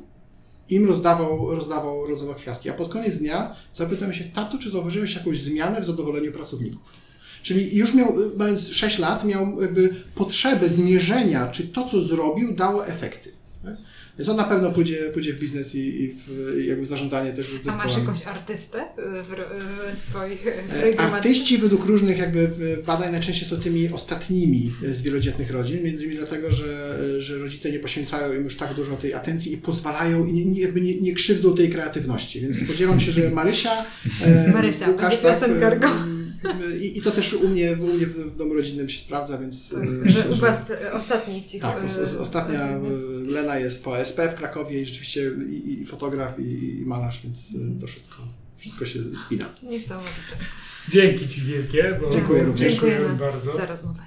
Im rozdawał, rozdawał, rozdawał kwiatki. A pod koniec dnia zapytałem się, tato, czy zauważyłeś jakąś zmianę w zadowoleniu pracowników? Czyli już miał, mając 6 lat, miał jakby potrzebę zmierzenia, czy to, co zrobił, dało efekty. tak? Więc on na pewno pójdzie, pójdzie w biznes i, i w, jakby zarządzanie też A zespołami. masz jakąś artystę w, w swoich w E? Artyści według różnych jakby badań najczęściej są tymi ostatnimi z wielodzietnych rodzin, między innymi dlatego, że, że rodzice nie poświęcają im już tak dużo tej atencji i pozwalają i nie, jakby nie, nie krzywdzą tej kreatywności. Więc spodziewam się, że Marysia, e, Marysia, Łukasz, będzie piosenkarką. E, i, I to też u mnie, u mnie w, domu rodzinnym się sprawdza, więc... e, Że myślę, u Was y, ostatni ci tak, os- os- y, ostatnia e, Lena jest po SP w Krakowie i rzeczywiście i, i fotograf, i, i malarz, więc e, to wszystko, wszystko się spina. Niesamowite. Dzięki Ci wielkie, bo Dziękuję również. Dziękujemy bardzo. za rozmowę.